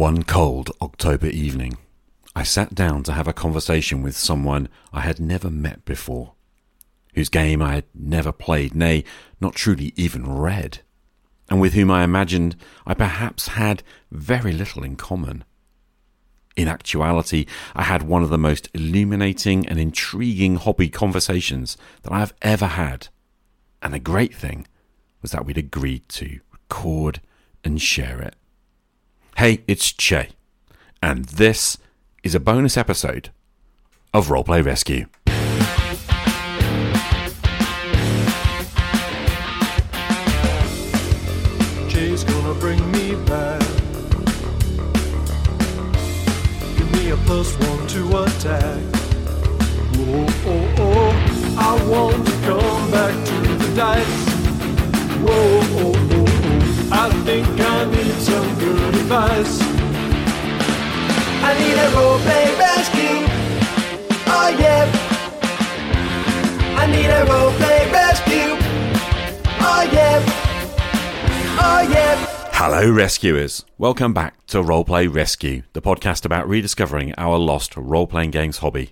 One cold October evening, I sat down to have a conversation with someone I had never met before, whose game I had never played, nay, not truly even read, and with whom I imagined I perhaps had very little in common. In actuality, I had one of the most illuminating and intriguing hobby conversations that I have ever had. And the great thing was that we'd agreed to record and share it. Hey, it's Che, and this is a bonus episode of Roleplay Rescue. Jay's gonna bring me back. Give me a plus one to attack. Oh, oh, I want to come back to the dice. Whoa, oh, oh, oh, I think I need some good advice. I need a roleplay rescue. Oh yeah. I need a roleplay rescue. Oh yeah. Oh yeah. Hello, rescuers. Welcome back to Roleplay Rescue, the podcast about rediscovering our lost role playing games hobby.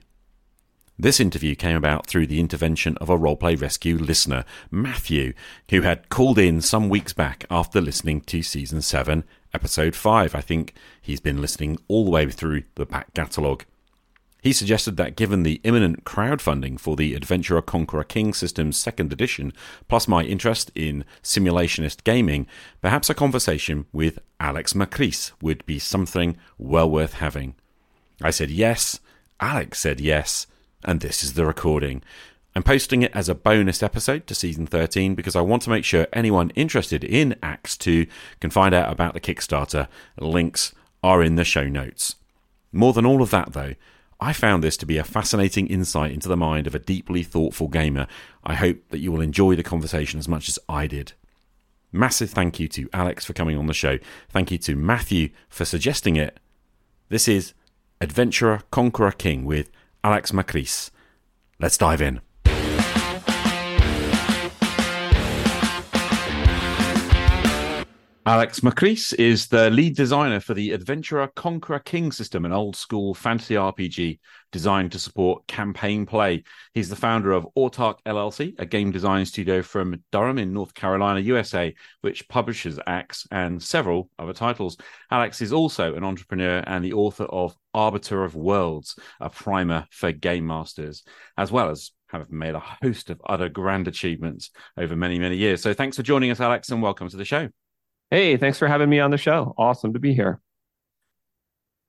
This interview came about through the intervention of a Roleplay Rescue listener, Matthew, who had called in some weeks back after listening to Season 7, Episode 5. I think he's been listening all the way through the back catalogue. He suggested that given the imminent crowdfunding for the Adventurer Conqueror King system's second edition, plus my interest in simulationist gaming, perhaps a conversation with Alex Macris would be something well worth having. I said yes, Alex said yes, and this is the recording. I'm posting it as a bonus episode to season 13 because I want to make sure anyone interested in ACKS 2 can find out about the Kickstarter. Links are in the show notes. More than all of that, though, I found this to be a fascinating insight into the mind of a deeply thoughtful gamer. I hope that you will enjoy the conversation as much as I did. Massive thank you to Alex for coming on the show. Thank you to Matthew for suggesting it. This is Adventurer Conqueror King with Alex Macris. Let's dive in. Alex Macris is the lead designer for the Adventurer Conqueror King system, an old school fantasy RPG designed to support campaign play. He's the founder of Autarch LLC, a game design studio from Durham in North Carolina, USA, which publishes ACKS and several other titles. Alex is also an entrepreneur and the author of Arbiter of Worlds, a primer for game masters, as well as have made a host of other grand achievements over many, many years. So thanks for joining us, Alex, and welcome to the show. Hey, thanks for having me on the show. Awesome to be here.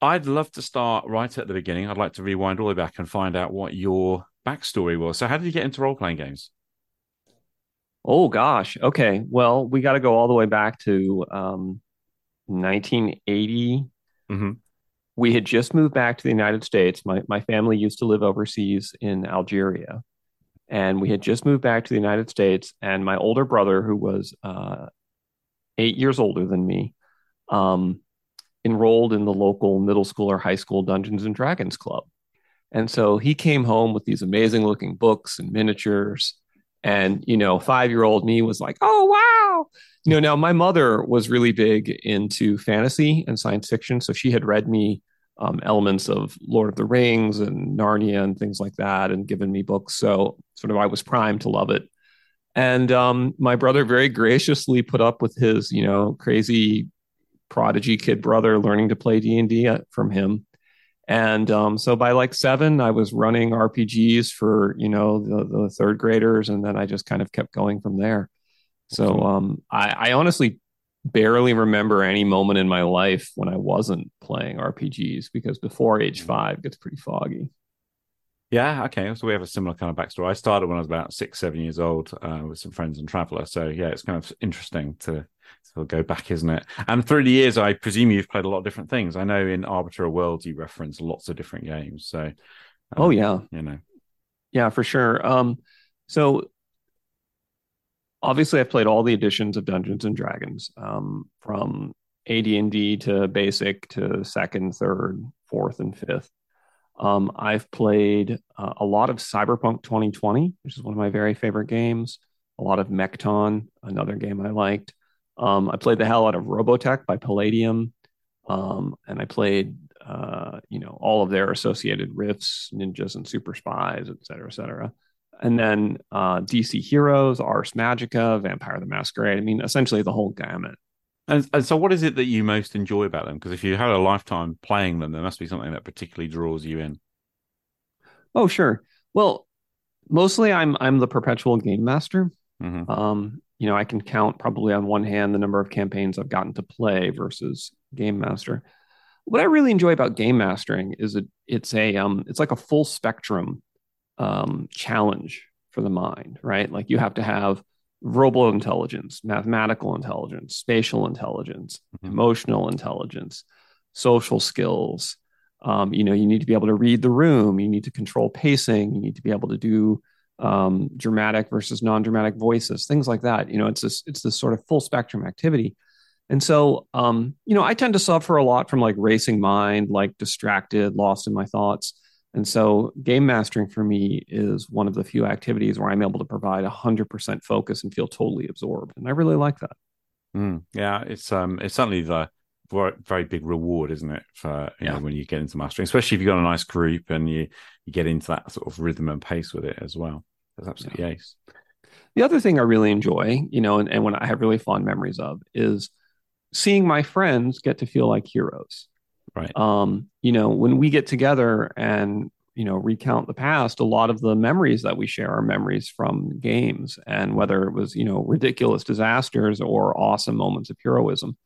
I'd love to start right at the beginning. I'd like to rewind all the way back and find out what your backstory was. So, how did you get into role playing games? Oh, gosh. Okay. Well, we got to go all the way back to um, 1980. Mhm. We had just moved back to the United States. My, my family used to live overseas in Algeria. And we had just moved back to the United States. And my older brother, who was uh, eight years older than me, um, enrolled in the local middle school or high school Dungeons and Dragons club. And so he came home with these amazing looking books and miniatures. And, you know, five year old me was like, oh, wow. You know, now my mother was really big into fantasy and science fiction. So she had read me um, elements of Lord of the Rings and Narnia and things like that and given me books. So sort of I was primed to love it. And um, my brother very graciously put up with his, you know, crazy prodigy kid brother learning to play D and D from him. And um, so by like seven, I was running RPGs for you know the, the third graders, and then I just kind of kept going from there. So um, I, I honestly barely remember any moment in my life when I wasn't playing RPGs because before age five gets pretty foggy. Yeah, okay. So we have a similar kind of backstory. I started when I was about six, seven years old uh, with some friends and Traveller. So yeah, it's kind of interesting to sort of go back, isn't it? And through the years, I presume you've played a lot of different things. I know in Arbiter of Worlds you reference lots of different games. So um, Oh yeah, you know, Yeah, for sure. Um, so obviously I've played all the editions of Dungeons and Dragons, um, from AD&D to basic to second, third, fourth, and fifth. Um, I've played uh, a lot of Cyberpunk 2020, which is one of my very favorite games. A lot of Mekton, another game I liked. Um, I played the hell out of Robotech by Palladium. um, and I played uh, you know all of their associated riffs, ninjas and super spies, et cetera, et cetera. And then uh, DC Heroes, Ars Magica, Vampire the Masquerade. I mean, essentially the whole gamut. And, and so, what is it that you most enjoy about them? Because if you had a lifetime playing them, there must be something that particularly draws you in. Oh, sure. Well, mostly I'm I'm the perpetual game master. Mhm. Um, you know, I can count probably on one hand the number of campaigns I've gotten to play versus game master. What I really enjoy about game mastering is it it's a um it's like a full spectrum um challenge for the mind, right? Like you have to have robo intelligence, mathematical intelligence, spatial intelligence, Mhm. emotional intelligence, social skills. Um, you know, you need to be able to read the room. You need to control pacing. You need to be able to do um, dramatic versus non-dramatic voices, things like that. You know, it's this it's this sort of full spectrum activity. And so, um, you know, I tend to suffer a lot from like racing mind, like distracted, lost in my thoughts. And so, game mastering for me is one of the few activities where I'm able to provide 100% focus and feel totally absorbed. And I really like that. Mm, yeah, it's um, it's certainly the very, big reward, isn't it? For you Yeah. know, when you get into mastering, especially if you've got a nice group and you you get into that sort of rhythm and pace with it as well. That's absolutely ace. The other thing I really enjoy, you know, and, and when I have really fond memories of is seeing my friends get to feel like heroes. Right. Um, you know, when we get together and, you know, recount the past, a lot of the memories that we share are memories from games. And whether it was, you know, ridiculous disasters or awesome moments of heroism,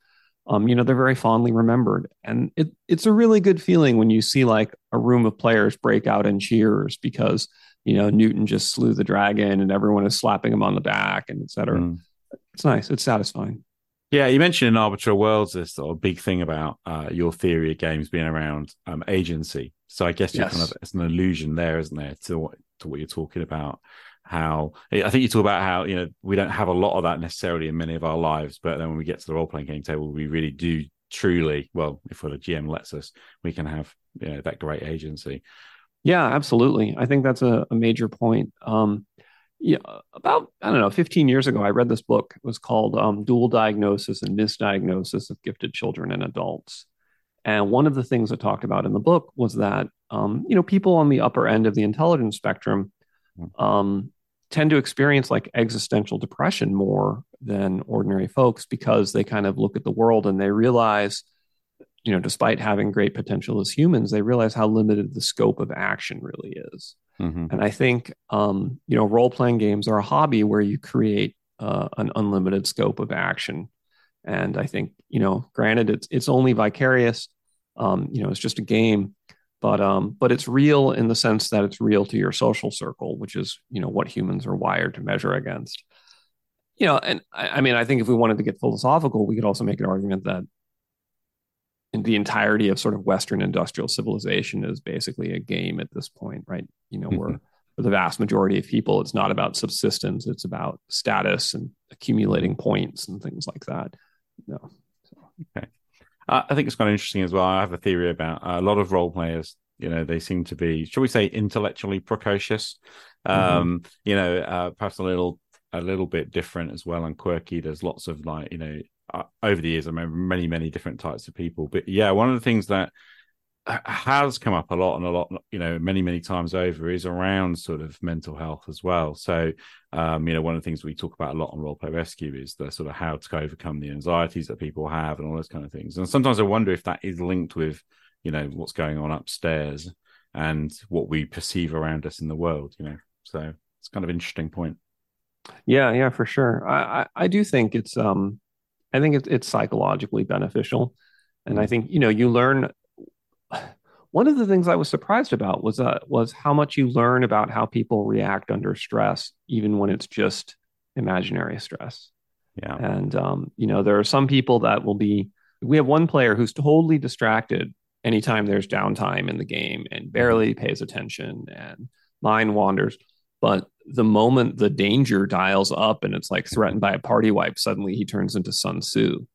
um, you know, they're very fondly remembered. And it, it's a really good feeling when you see like a room of players break out in cheers because, you know, Newton just slew the dragon and everyone is slapping him on the back and etc. Mm. It's nice. It's satisfying. Yeah, you mentioned in Arbiter of Worlds this sort of big thing about uh, your theory of games being around um, agency. So I guess you're kind of it's an allusion there, isn't there, to what to what you're talking about. How I think you talk about how you know we don't have a lot of that necessarily in many of our lives, but then when we get to the role playing game table, we really do truly well. If the GM lets us, we can have you know that great agency. Yeah, absolutely. I think that's a, a major point. Um, yeah, about I don't know, 15 years ago, I read this book. It was called um, "Dual Diagnosis and Misdiagnosis of Gifted Children and Adults." And one of the things it talked about in the book was that um, you know people on the upper end of the intelligence spectrum um, tend to experience like existential depression more than ordinary folks because they kind of look at the world and they realize you know, despite having great potential as humans, they realize how limited the scope of action really is. Mhm. And I think, um, you know, role playing games are a hobby where you create uh, an unlimited scope of action. And I think, you know, granted, it's it's only vicarious. Um, you know, it's just a game, but um, but it's real in the sense that it's real to your social circle, which is you know what humans are wired to measure against. You know, and I, I mean, I think if we wanted to get philosophical, we could also make an argument that the entirety of sort of Western industrial civilization is basically a game at this point, right? You know, where for the vast majority of people, it's not about subsistence; it's about status and accumulating points and things like that. No, Uh, I think it's kind of interesting as well. I have a theory about uh, a lot of role players. You know, they seem to be, shall we say, intellectually precocious. Um, You know, uh, perhaps a little, a little bit different as well and quirky. There's lots of like, you know, uh, over the years, I remember many, many different types of people. But yeah, one of the things that has come up a lot and a lot, you know, many, many times over is around sort of mental health as well. So, um, you know, one of the things we talk about a lot on Role Play Rescue is the sort of how to overcome the anxieties that people have and all those kind of things. And sometimes I wonder if that is linked with, you know, what's going on upstairs and what we perceive around us in the world, you know. So it's kind of an interesting point. yeah, yeah, for sure. I I, I do think it's um, I think it's it's psychologically beneficial, and I think you know you learn. One of the things I was surprised about was uh, was how much you learn about how people react under stress, even when it's just imaginary stress. Yeah. And um, you know, there are some people that will be. We have one player who's totally distracted anytime there's downtime in the game and barely pays attention and mind wanders. But the moment the danger dials up and it's like threatened by a party wipe, suddenly he turns into Sun Tzu.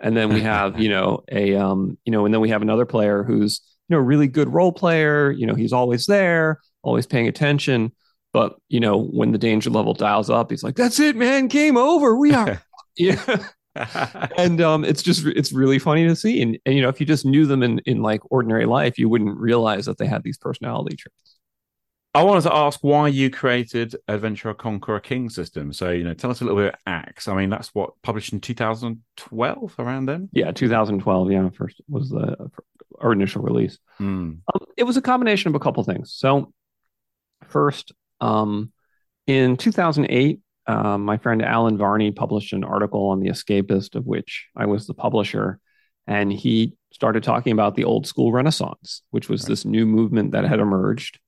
And then we have, you know, a um, you know, and then we have another player who's, you know, a really good role player. You know, he's always there, always paying attention. But you know, when the danger level dials up, he's like, "That's it, man, game over. We are." yeah, and um, it's just it's really funny to see. And, and you know, if you just knew them in in like ordinary life, you wouldn't realize that they had these personality traits. I wanted to ask why you created Adventure Conqueror King system. So, you know, tell us a little bit about ACKS. I mean, that's what published in 2012 around then. Yeah, 2012. Yeah, first was the our initial release. Mm. Um, it was a combination of a couple things. So, first, um, in 2008, um, my friend Allen Varney published an article on The Escapist, of which I was the publisher. And he started talking about the old school Renaissance, which was Right. this new movement that had emerged.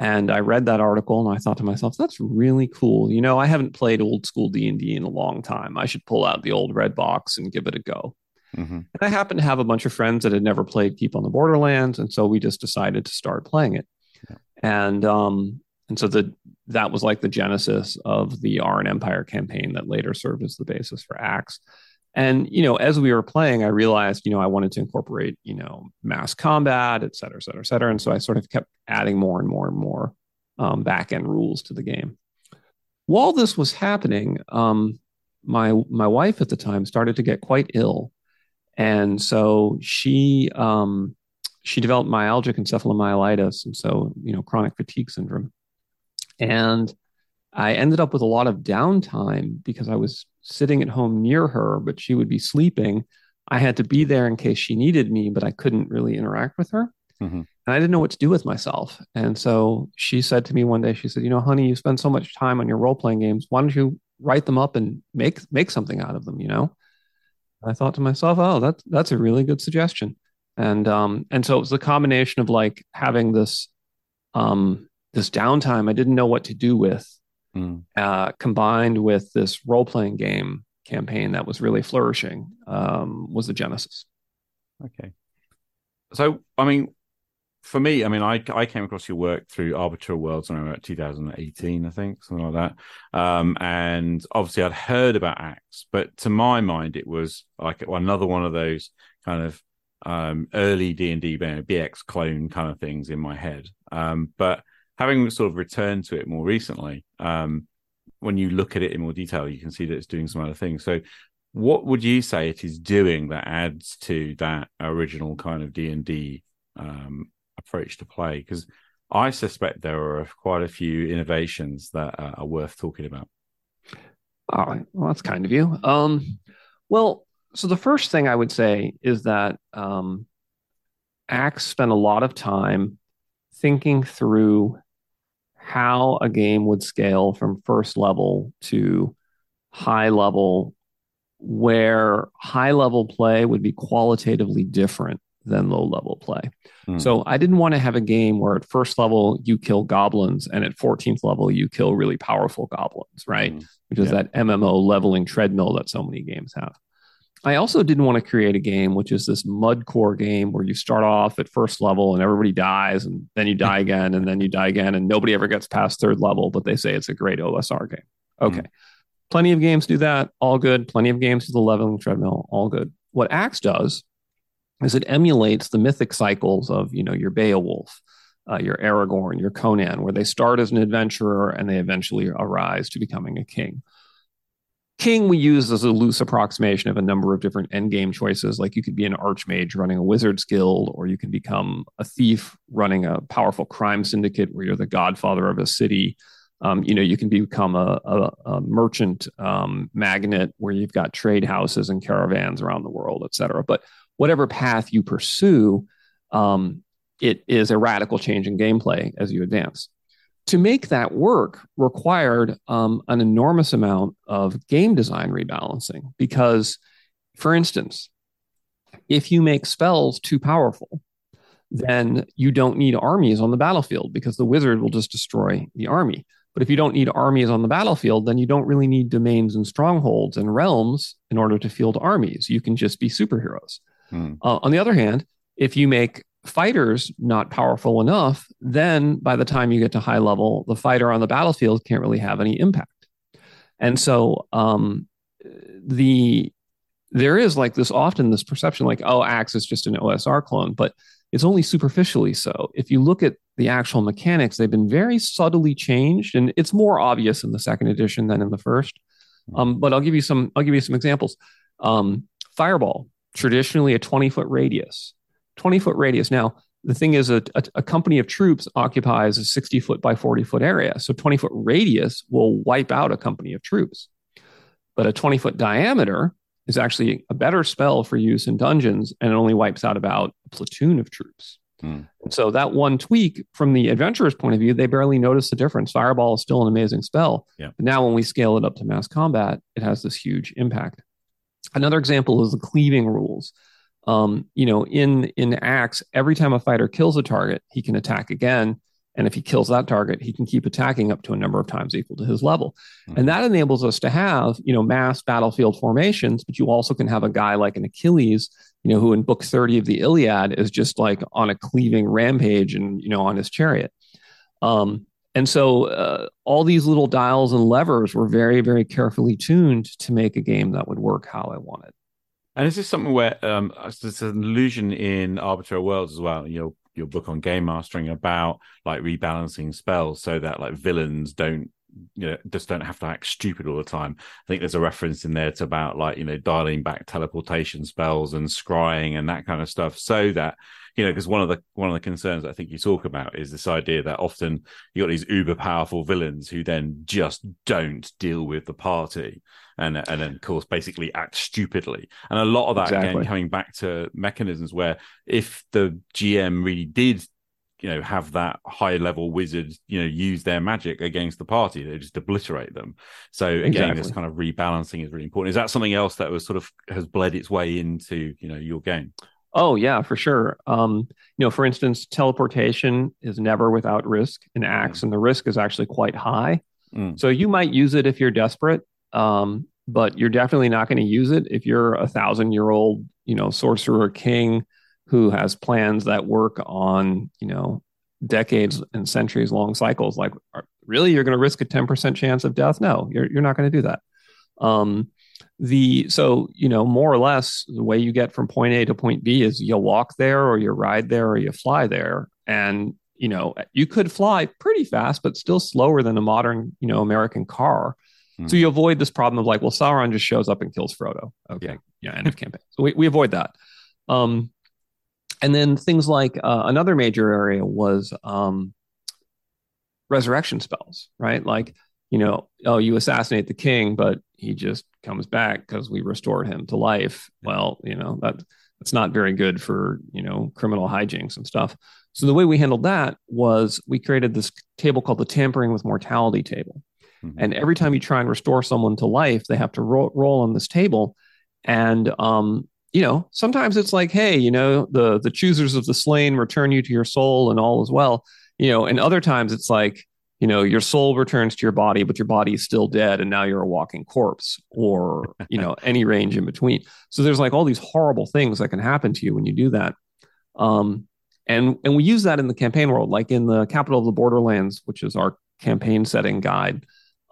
And I read that article and I thought to myself, that's really cool. You know, I haven't played old school D&D in a long time. I should pull out the old red box and give it a go. hmm And I happened to have a bunch of friends that had never played Keep on the Borderlands, and so we just decided to start playing it. Yeah. And um, and so the that was like the genesis of the Auran Empire campaign that later served as the basis for ACKS. And you know, as we were playing, I realized you know I wanted to incorporate you know mass combat, et cetera, et cetera, et cetera. And so I sort of kept adding more and more and more um, back end rules to the game. While this was happening, um, my my wife at the time started to get quite ill and so she um, she developed myalgic encephalomyelitis, and so you know chronic fatigue syndrome. And I ended up with a lot of downtime because I was sitting at home near her, but she would be sleeping. I had to be there in case she needed me, but I couldn't really interact with her. Mhm. And I didn't know what to do with myself. And so she said to me one day, she said, "You know, honey, you spend so much time on your role playing games. Why don't you write them up and make make something out of them? You know." I thought to myself, "Oh, that's that's a really good suggestion." And um and so it was a combination of like having this um this downtime I didn't know what to do with, Mm. uh, combined with this role playing game campaign that was really flourishing, um, was the genesis. Okay. So, I mean, for me, I mean, I I came across your work through Arbiter Worlds around about 2018, I think, something like that. Um, and obviously, I'd heard about ACKS, but to my mind, it was like another one of those kind of um, early D and D BX clone kind of things in my head. Um, but having sort of returned to it more recently, um, when you look at it in more detail, you can see that it's doing some other things. So, what would you say it is doing that adds to that original kind of D and D um, approach to play? Because I suspect there are quite a few innovations that uh, are worth talking about. Oh, well, that's kind of you. Um, well, so the first thing I would say is that um, ACKS spent a lot of time thinking through how a game would scale from first level to high level, where high level play would be qualitatively different than low level play. Hmm. So I didn't want to have a game where at first level you kill goblins and at 14th level you kill really powerful goblins, right? Mm. Which is Yeah. that MMO leveling treadmill that so many games have. I also didn't want to create a game which is this mud core game where you start off at first level and everybody dies and then you die again and then you die again and nobody ever gets past third level, but they say it's a great OSR game. Okay. Plenty of games do that, all good. Plenty of games do the leveling treadmill, all good. What ACKS does is it emulates the mythic cycles of, you know, your Beowulf, uh, your Aragorn, your Conan, where they start as an adventurer and they eventually arise to becoming a king. King we use as a loose approximation of a number of different endgame choices. Like you could be an archmage running a wizard's guild, or you can become a thief running a powerful crime syndicate where you're the godfather of a city. Um, you know, you can become a, a, a merchant um, magnet where you've got trade houses and caravans around the world, et cetera. But whatever path you pursue, um, it is a radical change in gameplay as you advance to make that work required um, an enormous amount of game design rebalancing because for instance if you make spells too powerful then you don't need armies on the battlefield because the wizard will just destroy the army. But if you don't need armies on the battlefield then you don't really need domains and strongholds and realms in order to field armies. You can just be superheroes. Hmm. uh, on the other hand if you make fighters not powerful enough, then by the time you get to high level, the fighter on the battlefield can't really have any impact. And so um, the there is like this often this perception like oh ACKS is just an osr clone but it's only superficially so if you look at the actual mechanics they've been very subtly changed and it's more obvious in the second edition than in the first um, but i'll give you some i'll give you some examples Um, Fireball, traditionally a 20 foot radius. 20 foot radius. Now, the thing is, a, a, a, company of troops occupies a 60 foot by 40 foot area. So 20 foot radius will wipe out a company of troops. But a 20 foot diameter is actually a better spell for use in dungeons and it only wipes out about a platoon of troops. Hmm. So that one tweak from the adventurer's point of view, they barely notice the difference. Fireball is still an amazing spell. Yeah. But now when we scale it up to mass combat, it has this huge impact. Another example is the cleaving rules. Um, you know, in in ACKS, every time a fighter kills a target, he can attack again. And if he kills that target, he can keep attacking up to a number of times equal to his level. Mm-hmm. And that enables us to have, you know, mass battlefield formations, but you also can have a guy like an Achilles, you know, who in book 30 of the Iliad is just like on a cleaving rampage and, you know, on his chariot. Um, and so uh, all these little dials and levers were very, very carefully tuned to make a game that would work how I wanted. And is this something where um, there's an illusion in Arbiter Worlds as well? You know, your book on game mastering about like rebalancing spells so that like villains don't you know just don't have to act stupid all the time i think there's a reference in there to about like you know dialing back teleportation spells and scrying and that kind of stuff so that you know because one of the one of the concerns i think you talk about is this idea that often you got these uber powerful villains who then just don't deal with the party and and then of course basically act stupidly. And a lot of that exactly. again coming back to mechanisms where if the gm really did you know have that high level wizard you know use their magic against the party they just obliterate them. So again exactly. this kind of rebalancing is really important. Is that something else that was sort of has bled its way into you know your game? Oh yeah for sure. Um you know for instance teleportation is never without risk. In ACKS and the risk is actually quite high. Mm. so you might use it if you're desperate um, but you're definitely not going to use it if you're a thousand year old, you know, sorcerer king who has plans that work on, you know, decades and centuries long cycles. Like, really, you're going to risk a 10% chance of death? No, you're, you're not going to do that. Um, the so you know more or less the way you get from point A to point B is you walk there or you ride there or you fly there and you know you could fly pretty fast but still slower than a modern you know American car Hmm. So you avoid this problem of like, well, Sauron just shows up and kills Frodo. Okay. Yeah. yeah end of campaign. So we, we avoid that. Um, and then things like uh, another major area was um, resurrection spells, right? Like, you know, oh, you assassinate the king, but he just comes back because we restored him to life. Well, you know, that that's not very good for, you know, criminal hijinks and stuff. So the way we handled that was we created this table called the tampering with mortality table. Mm-hmm. And every time you try and restore someone to life, they have to roll, roll on this table. And um, you know, sometimes it's like, hey, you know, the the choosers of the slain return you to your soul and all is well. You know, and other times it's like, you know, your soul returns to your body, but your body is still dead, and now you're a walking corpse, or you know, any range in between. So there's like all these horrible things that can happen to you when you do that. Um, and and we use that in the campaign world, like in the capital of the Borderlands, which is our campaign setting guide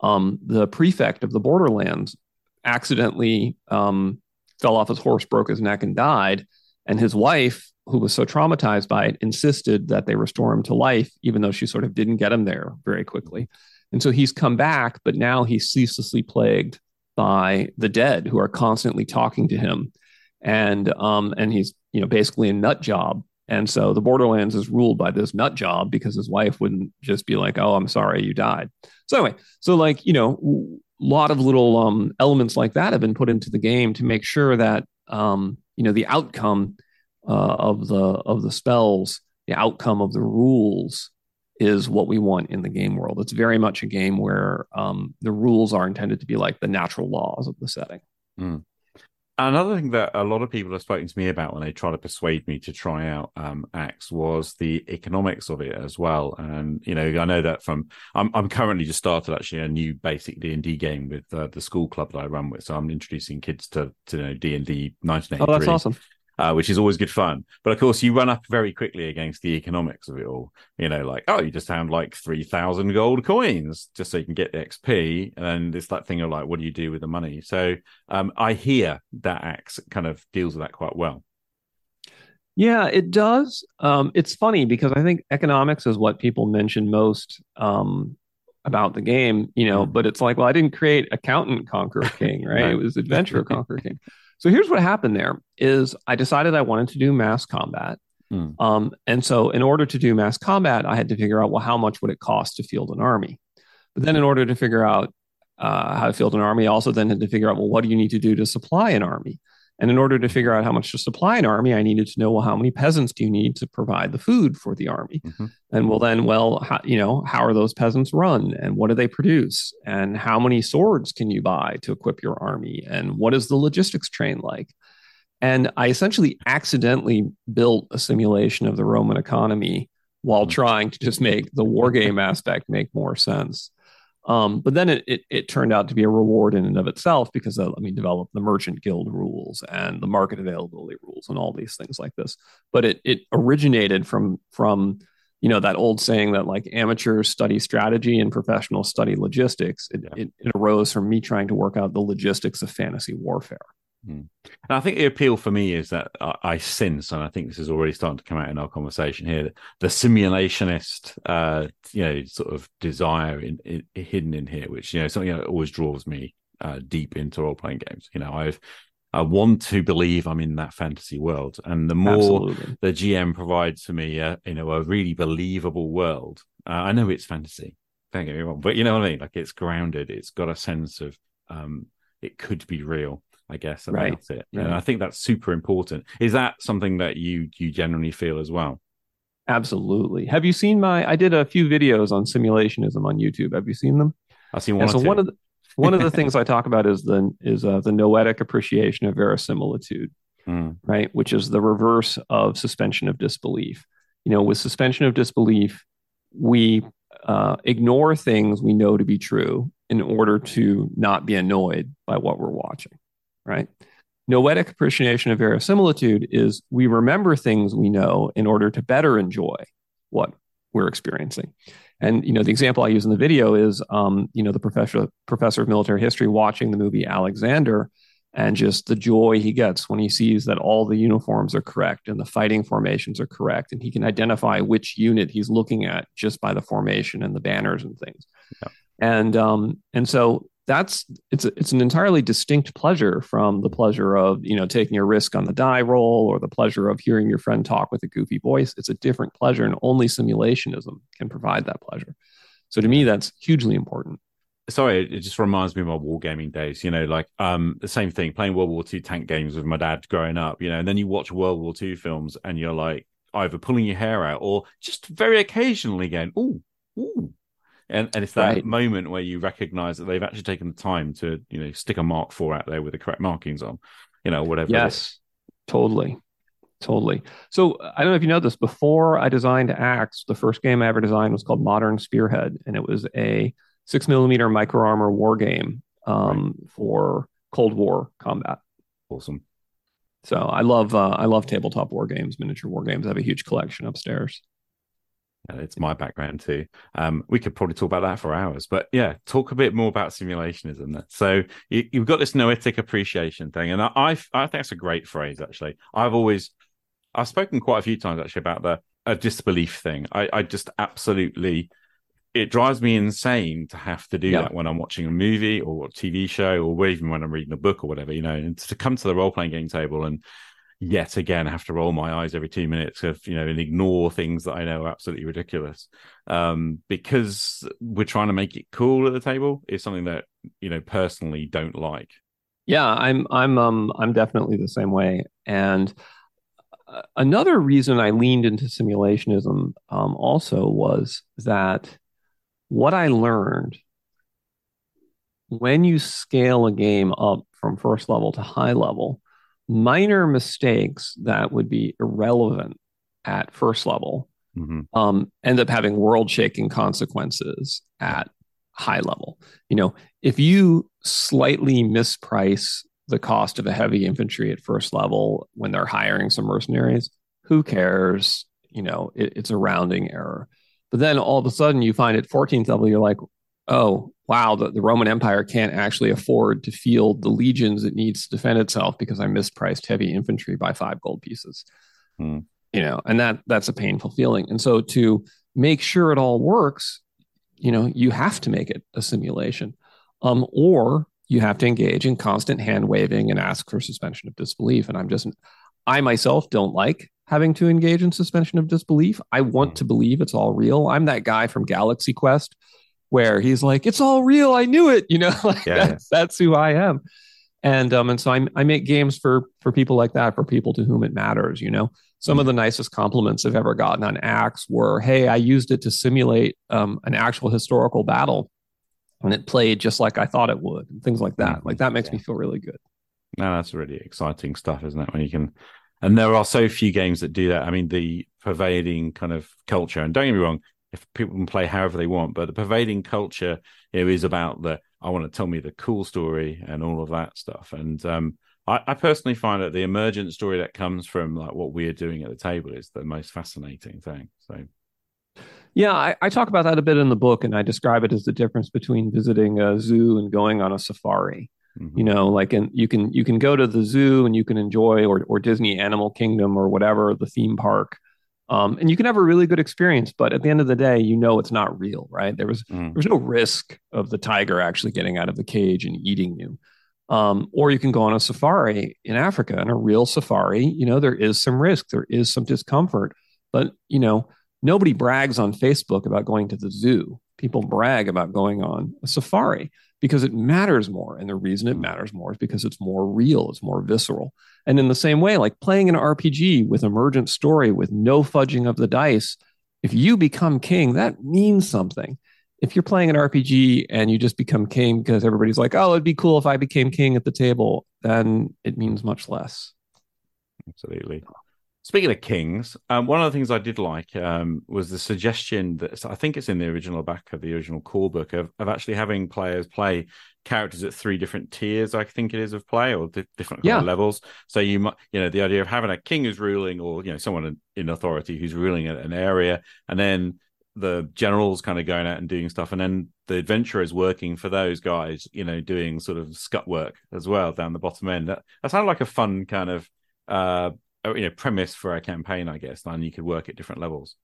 um, the prefect of the Borderlands accidentally um, fell off his horse, broke his neck, and died. And his wife, who was so traumatized by it, insisted that they restore him to life, even though she sort of didn't get him there very quickly. And so he's come back, but now he's ceaselessly plagued by the dead who are constantly talking to him. And um, and he's you know basically a nut job and so the Borderlands is ruled by this nut job because his wife wouldn't just be like, "Oh, I'm sorry, you died." So anyway, so like you know, a lot of little um, elements like that have been put into the game to make sure that um, you know the outcome uh, of the of the spells, the outcome of the rules is what we want in the game world. It's very much a game where um, the rules are intended to be like the natural laws of the setting. Mm. Another thing that a lot of people have spoken to me about when they try to persuade me to try out um, ACKS was the economics of it as well. And you know, I know that from I'm I'm currently just started actually a new basic D and D game with uh, the school club that I run with. So I'm introducing kids to to you know D and D 1983. Oh, that's awesome uh, which is always good fun. But of course, you run up very quickly against the economics of it all. You know, like, oh, you just found like 3,000 gold coins just so you can get the XP. And it's that thing of like, what do you do with the money? So um, I hear that ACKS kind of deals with that quite well. Yeah, it does. Um, it's funny because I think economics is what people mention most um, about the game, you know, mm. but it's like, well, I didn't create Accountant Conqueror King, right? It was Adventurer Conqueror King. So here's what happened there is I decided I wanted to do mass combat. Mm. Um, and so in order to do mass combat, I had to figure out, well, how much would it cost to field an army? But then in order to figure out uh, how to field an army, I also then had to figure out, well, what do you need to do to supply an army? And in order to figure out how much to supply an army, I needed to know, well, how many peasants do you need to provide the food for the army? Mhm. And well, then, well, how, you know, how are those peasants run and what do they produce? And how many swords can you buy to equip your army? And what is the logistics train like? And I essentially accidentally built a simulation of the Roman economy while Mhm. trying to just make the war game aspect make more sense. Um, but then it, it, it turned out to be a reward in and of itself because uh, let me develop the merchant guild rules and the market availability rules and all these things like this. But it it originated from from you know that old saying that like amateurs study strategy and professionals study logistics. It, Yeah. it, it arose from me trying to work out the logistics of fantasy warfare. And I think the appeal for me is that I, I sense, and I think this is already starting to come out in our conversation here, the simulationist, uh, you know, sort of desire in, in, hidden in here, which you know something that always draws me uh, deep into role playing games. You know, I've I want to believe I'm in that fantasy world, and the more Absolutely. the GM provides for me, uh, you know, a really believable world. Uh, I know it's fantasy, don't get me wrong, but you know what I mean. Like it's grounded. It's got a sense of um, it could be real. I guess about Right, it, right. and I think that's super important. Is that something that you you generally feel as well? Absolutely. Have you seen my? I did a few videos on simulationism on YouTube. Have you seen them? I've seen And one. so one of the one of the things I talk about is the is uh, the noetic appreciation of verisimilitude, Mm, right? Which is the reverse of suspension of disbelief. You know, with suspension of disbelief, we uh, ignore things we know to be true in order to not be annoyed by what we're watching, right? Noetic appreciation of verisimilitude is we remember things we know in order to better enjoy what we're experiencing. And you know, the example I use in the video is, um, you know, the professor professor of military history watching the movie Alexander, and just the joy he gets when he sees that all the uniforms are correct and the fighting formations are correct, and he can identify which unit he's looking at just by the formation and the banners and things. Yeah. And um, and so that's it's a, it's an entirely distinct pleasure from the pleasure of you know taking a risk on the die roll or the pleasure of hearing your friend talk with a goofy voice. It's a different pleasure, and only simulationism can provide that pleasure. So to me, that's hugely important. sorry, it just reminds me of my wargaming days. You know, like um the same thing, playing World War II tank games with my dad growing up. You know, and then you watch World War II films, and you're like either pulling your hair out or just very occasionally going, "Ooh, ooh." And, and it's that Right. moment where you recognize that they've actually taken the time to, you know, stick a Mark four out there with the correct markings on, you know, whatever. Yes, totally. Totally. So I don't know if you know this. Before I designed ACKS, the first game I ever designed was called Modern Spearhead, and it was a six millimeter micro armor war game um, for Cold War combat. Awesome. So I love uh, I love tabletop war games, miniature war games. I have a huge collection upstairs. Yeah, it's my background too. Um, we could probably talk about that for hours, but yeah, talk a bit more about simulationism. Then. So you, you've got this noetic appreciation thing, and I, I, I think that's a great phrase. Actually, I've always, I've spoken quite a few times actually about the a disbelief thing. I, I just absolutely, it drives me insane to have to do Yeah. that when I'm watching a movie or a TV show, or even when I'm reading a book or whatever. You know, and to come to the role playing game table and yet again have to roll my eyes every two minutes of you know and ignore things that I know are absolutely ridiculous um, because we're trying to make it cool at the table is something that you know personally don't like. Yeah, I'm I'm um I'm definitely the same way. And uh, another reason I leaned into simulationism um, also was that what I learned when you scale a game up from first level to high level, minor mistakes that would be irrelevant at first level Mhm. um, end up having world shaking consequences at high level. You know, if you slightly misprice the cost of a heavy infantry at first level when they're hiring some mercenaries, who cares? You know, it, it's a rounding error. But then all of a sudden you find at 14th level, you're like, oh, wow, the, the Roman Empire can't actually afford to field the legions it needs to defend itself because I mispriced heavy infantry by five gold pieces. Hmm. You know, and that that's a painful feeling. And so to make sure it all works, you know, you have to make it a simulation. Um, or you have to engage in constant hand waving and ask for suspension of disbelief. And I'm just, I myself don't like having to engage in suspension of disbelief. I want mm. to believe it's all real. I'm that guy from Galaxy Quest where he's like, "It's all real. I knew it." You know, like yeah, that's, yeah. that's who I am. And um, and so I, I make games for for people like that, for people to whom it matters. You know, some of the nicest compliments I've ever gotten on ACKS were, "Hey, I used it to simulate um, an actual historical battle, and it played just like I thought it would," and things like that. Mm-hmm. Like that makes yeah. me feel really good. No, that's really exciting stuff, isn't it? When you can, and there are so few games that do that. I mean, the pervading kind of culture, and don't get me wrong, if people can play however they want, but the pervading culture here is about the I want to tell me the cool story and all of that stuff. And um, I, I, personally find that the emergent story that comes from like what we're doing at the table is the most fascinating thing. So. Yeah, I, I, talk about that a bit in the book, and I describe it as the difference between visiting a zoo and going on a safari. Mm-hmm. You know, like, and you can you can go to the zoo and you can enjoy or or Disney Animal Kingdom or whatever the theme park, um, and you can have a really good experience, but at the end of the day, you know it's not real, right? There was mm. there was no risk of the tiger actually getting out of the cage and eating you. Um, or you can go on a safari in Africa, and a real safari, you know, there is some risk, there is some discomfort, but you know, nobody brags on Facebook about going to the zoo. People brag about going on a safari because it matters more. And the reason it hmm. matters more is because it's more real, it's more visceral. And in the same way, like playing an RPG with emergent story with no fudging of the dice, if you become king, that means something. If you're playing an RPG and you just become king because everybody's like, oh, it'd be cool if I became king at the table, then it means much less. Absolutely. Speaking of kings, um, one of the things I did like um, was the suggestion that I think it's in the original back of the original core book of, of actually having players play characters at three different tiers. I think it is of play or di- different yeah. levels. So you might, you know, the idea of having a king who's ruling, or you know, someone in, authority who's ruling an area, and then the generals kind of going out and doing stuff, and then the adventurers working for those guys, you know, doing sort of scut work as well down the bottom end. That, that sounded like a fun kind of uh, you know premise for a campaign, I guess, and you could work at different levels.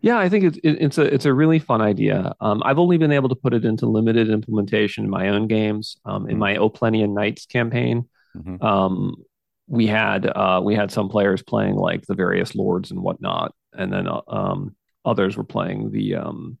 Yeah, I think it's it's a it's a really fun idea. Um, I've only been able to put it into limited implementation in my own games. Um, in mm-hmm. my Oplenian Knights campaign, mm-hmm. um, we had uh, we had some players playing like the various lords and whatnot, and then uh, um, others were playing the um,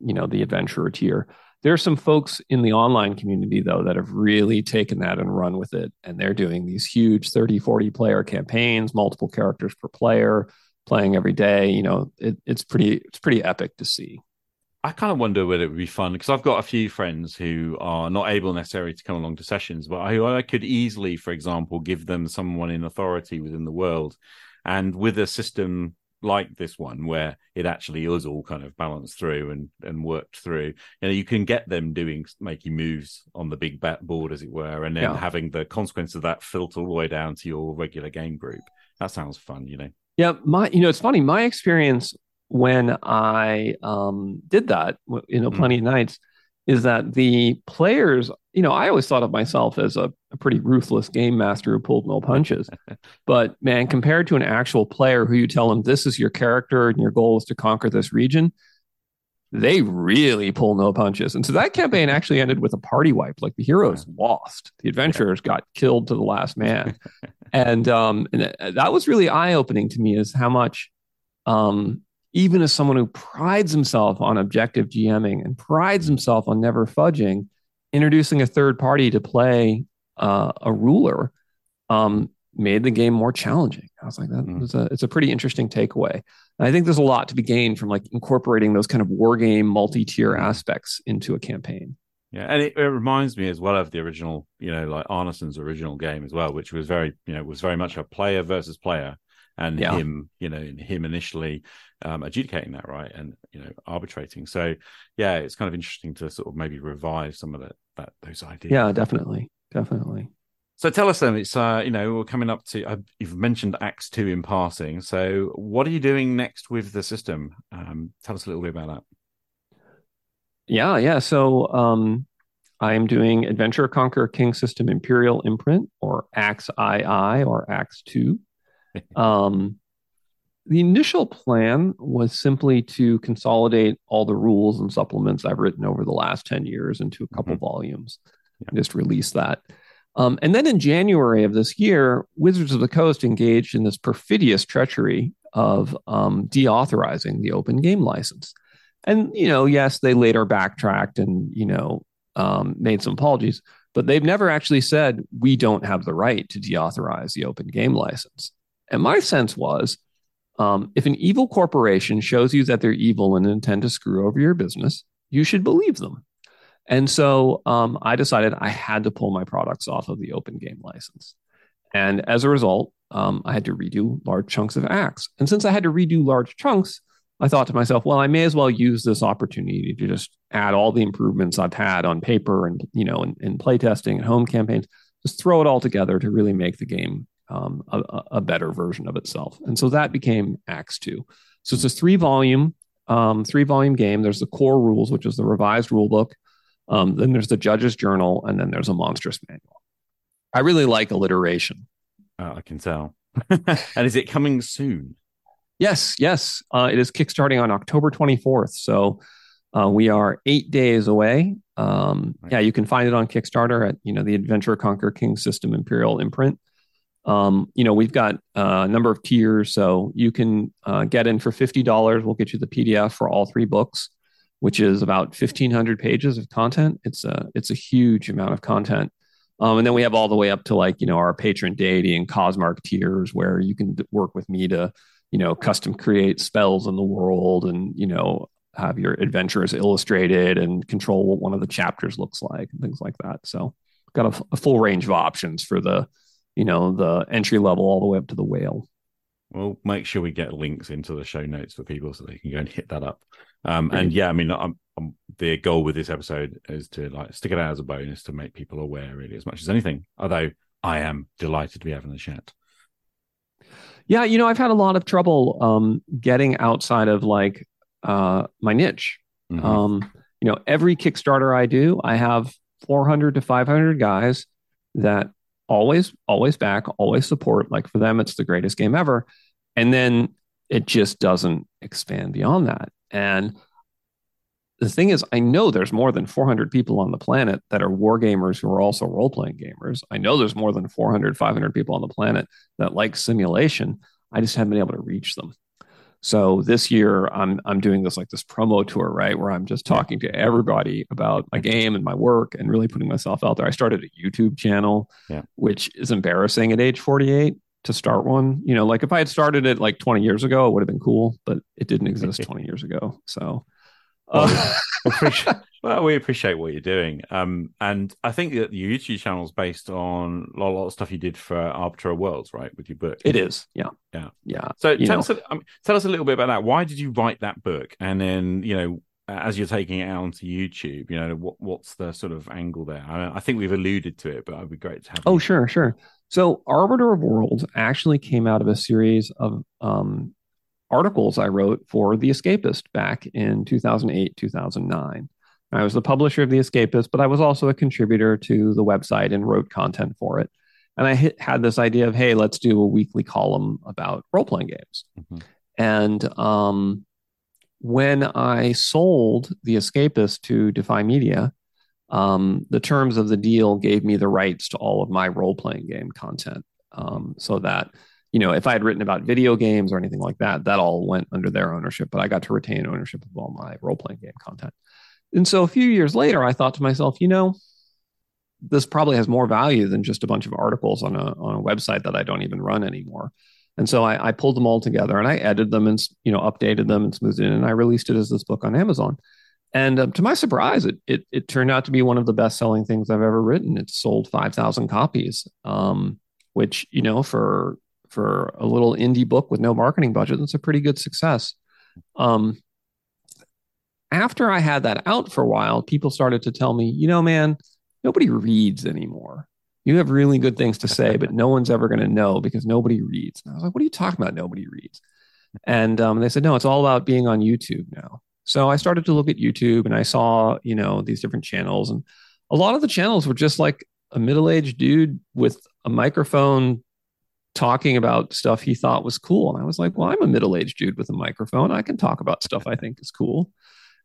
you know the adventurer tier. There are some folks in the online community, though, that have really taken that and run with it. And they're doing these huge 30, 40 player campaigns, multiple characters per player, playing every day. You know, it, it's pretty, it's pretty epic to see. I kind of wonder whether it would be fun because I've got a few friends who are not able necessarily to come along to sessions, but I, I could easily, for example, give them someone in authority within the world. And with a system like this one where it actually is all kind of balanced through and and worked through you know you can get them doing making moves on the big bat board as it were and then yeah. having the consequence of that filter all the way down to your regular game group that sounds fun you know yeah my you know it's funny my experience when i um did that you know plenty mm. of nights is that the players, you know, I always thought of myself as a, a, pretty ruthless game master who pulled no punches. but man, compared to an actual player who you tell them this is your character and your goal is to conquer this region, they really pull no punches. And so that campaign actually ended with a party wipe. Like the heroes lost, the adventurers got killed to the last man. and um, and that was really eye opening to me, is how much um, even as someone who prides himself on objective GMing and prides himself on never fudging, introducing a third party to play uh, a ruler um, made the game more challenging. I was like, that mm. was a, it's a pretty interesting takeaway. And I think there's a lot to be gained from like incorporating those kind of war game multi-tier mm. aspects into a campaign. Yeah, and it, it, reminds me as well of the original, you know, like Arneson's original game as well, which was very, you know, was very much a player versus player and yeah. him, you know, him initially um, adjudicating that right and you know arbitrating. So yeah, it's kind of interesting to sort of maybe revive some of that that those ideas. Yeah, definitely, definitely. So tell us then, it's uh, you know we're coming up to uh, you've mentioned ACKS Two in passing. So what are you doing next with the system? Um, tell us a little bit about that. Yeah, yeah. So um, I am doing Adventure Conquer King System Imperial Imprint or ACKS II or ACKS Two. um, the initial plan was simply to consolidate all the rules and supplements I've written over the last 10 years into a couple mm-hmm. volumes. just release that. Um, and then in January of this year, Wizards of the Coast engaged in this perfidious treachery of um, deauthorizing the open game license. And you know, yes, they later backtracked and you know um, made some apologies, but they've never actually said we don't have the right to deauthorize the open game license. And my sense was, um, if an evil corporation shows you that they're evil and intend to screw over your business, you should believe them. And so um, I decided I had to pull my products off of the open game license. And as a result, um, I had to redo large chunks of ACKS. And since I had to redo large chunks, I thought to myself, well, I may as well use this opportunity to just add all the improvements I've had on paper and you know in, in playtesting and home campaigns, just throw it all together to really make the game um, a, a, better version of itself. And so that became ACKS Two. So it's a three volume, um, three volume game. There's the core rules, which is the revised rule book. Um, then there's the judge's journal, and then there's a monstrous manual. I really like alliteration. Uh, I can tell. and is it coming soon? Yes, yes. Uh, it is kickstarting on October 24th. So uh, we are eight days away. Um, right. Yeah, you can find it on Kickstarter at you know the Adventurer Conqueror King System Imperial imprint. Um, you know we've got uh, a number of tiers, so you can uh, get in for fifty dollars. We'll get you the PDF for all three books, which is about fifteen hundred pages of content. It's a it's a huge amount of content. Um, and then we have all the way up to like, you know, our patron deity and Cosmark tiers where you can work with me to, you know, custom create spells in the world and, you know, have your adventures illustrated and control what one of the chapters looks like and things like that. So got a, a full range of options for the, you know, the entry level all the way up to the whale. We'll make sure we get links into the show notes for people so they can go and hit that up. Um, and yeah, I mean, I'm, I'm, the goal with this episode is to like stick it out as a bonus to make people aware, really, as much as anything. Although I am delighted to be having the chat. Yeah, you know, I've had a lot of trouble um, getting outside of like uh, my niche. Mm-hmm. Um, you know, every Kickstarter I do, I have 400 to 500 guys that always, always back, always support. Like for them, it's the greatest game ever. And then it just doesn't expand beyond that. And the thing is, I know there's more than 400 people on the planet that are war gamers who are also role playing gamers. I know there's more than 400, 500 people on the planet that like simulation. I just haven't been able to reach them. So this year, I'm I'm doing this like this promo tour, right, where I'm just talking to everybody about my game and my work and really putting myself out there. I started a YouTube channel, yeah. which is embarrassing at age 48 to start one. You know, like if I had started it like 20 years ago, it would have been cool, but it didn't exist 20 years ago. So, uh, well, we appreciate what you're doing. Um, and I think that your YouTube channel is based on a lot of stuff you did for Arbiter of Worlds, right, with your book. It is, yeah, yeah, yeah. So tell us, a, tell us a little bit about that. Why did you write that book? And then, you know, as you're taking it out onto YouTube, you know, what what's the sort of angle there? I, I think we've alluded to it, but it'd be great to have. Oh, you. sure, sure. So, Arbiter of Worlds actually came out of a series of um, articles I wrote for The Escapist back in 2008, 2009. I was the publisher of The Escapist, but I was also a contributor to the website and wrote content for it. And I hit, had this idea of, hey, let's do a weekly column about role playing games. Mm-hmm. And um, when I sold The Escapist to Defy Media, um, the terms of the deal gave me the rights to all of my role playing game content. Um, so that, you know, if I had written about video games or anything like that, that all went under their ownership, but I got to retain ownership of all my role playing game content. And so a few years later, I thought to myself, you know, this probably has more value than just a bunch of articles on a on a website that I don't even run anymore. And so I, I pulled them all together and I edited them and you know updated them and smoothed it in and I released it as this book on Amazon. And uh, to my surprise, it, it, it turned out to be one of the best selling things I've ever written. It sold five thousand copies, um, which you know for for a little indie book with no marketing budget, that's a pretty good success. Um, after I had that out for a while, people started to tell me, you know, man, nobody reads anymore. You have really good things to say, but no one's ever going to know because nobody reads. And I was like, what are you talking about? Nobody reads. And um, they said, no, it's all about being on YouTube now. So I started to look at YouTube and I saw, you know, these different channels. And a lot of the channels were just like a middle aged dude with a microphone talking about stuff he thought was cool. And I was like, well, I'm a middle aged dude with a microphone. I can talk about stuff I think is cool.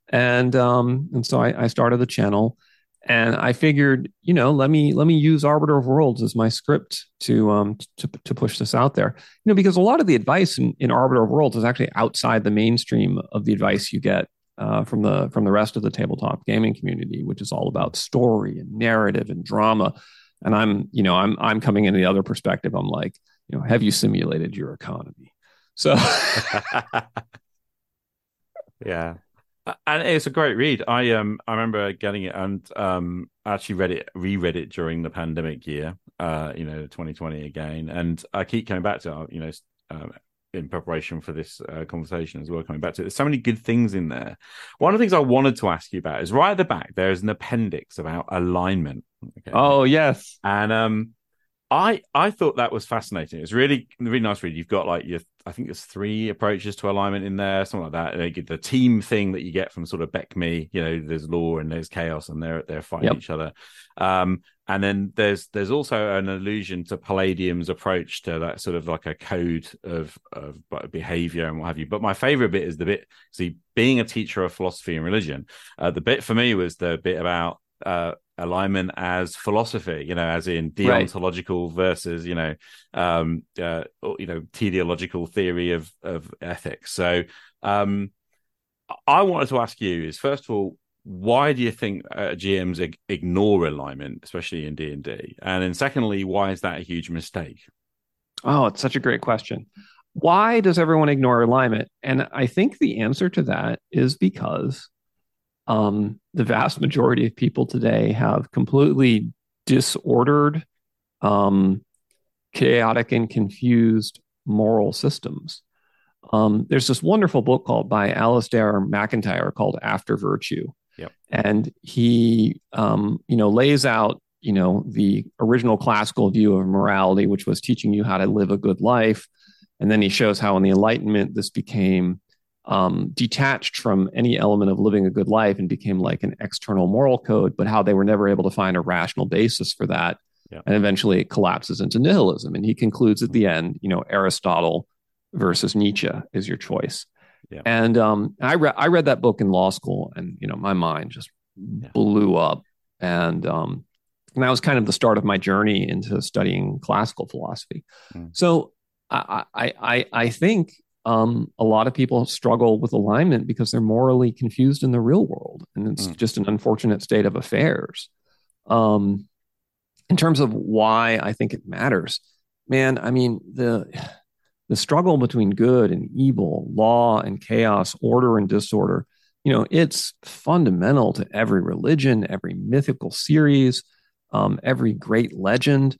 And um, and so I, I started the channel. and I figured, you know, let me let me use Arbiter of Worlds as my script to um to to push this out there. You know, because a lot of the advice in, in Arbiter of Worlds is actually outside the mainstream of the advice you get uh, from the from the rest of the tabletop gaming community, which is all about story and narrative and drama. And I'm, you know, I'm I'm coming in the other perspective. I'm like, you know, have you simulated your economy? So yeah and it's a great read. I um I remember getting it and um actually read it reread it during the pandemic year, uh you know 2020 again, and I keep coming back to it, you know um, in preparation for this uh, conversation as well. Coming back to it, there's so many good things in there. One of the things I wanted to ask you about is right at the back there is an appendix about alignment. Okay? Oh yes, and um I I thought that was fascinating. It's really really nice read. You've got like your I think there's three approaches to alignment in there, something like that. They get the team thing that you get from sort of BECMI. You know, there's law and there's chaos, and they're they're fighting yep. each other. Um, and then there's there's also an allusion to Palladium's approach to that sort of like a code of of behavior and what have you. But my favorite bit is the bit see being a teacher of philosophy and religion. Uh, the bit for me was the bit about uh, alignment as philosophy, you know, as in deontological right. versus, you know, um, uh, you know, teleological theory of of ethics. So, um, I wanted to ask you is first of all, why do you think uh, GMs ig- ignore alignment, especially in D and D? And then secondly, why is that a huge mistake? Oh, it's such a great question. Why does everyone ignore alignment? And I think the answer to that is because um, the vast majority of people today have completely disordered, um, chaotic, and confused moral systems. Um, there's this wonderful book called by Alasdair MacIntyre called After Virtue, yep. and he, um, you know, lays out, you know, the original classical view of morality, which was teaching you how to live a good life, and then he shows how in the Enlightenment this became um, detached from any element of living a good life and became like an external moral code, but how they were never able to find a rational basis for that. Yeah. And eventually it collapses into nihilism. And he concludes at the end, you know, Aristotle versus Nietzsche is your choice. Yeah. And um, I, re- I read that book in law school and, you know, my mind just yeah. blew up. And, um, and that was kind of the start of my journey into studying classical philosophy. Mm. So I, I, I, I think um, a lot of people struggle with alignment because they're morally confused in the real world, and it's mm. just an unfortunate state of affairs. Um, in terms of why I think it matters, man, I mean the the struggle between good and evil, law and chaos, order and disorder. You know, it's fundamental to every religion, every mythical series, um, every great legend.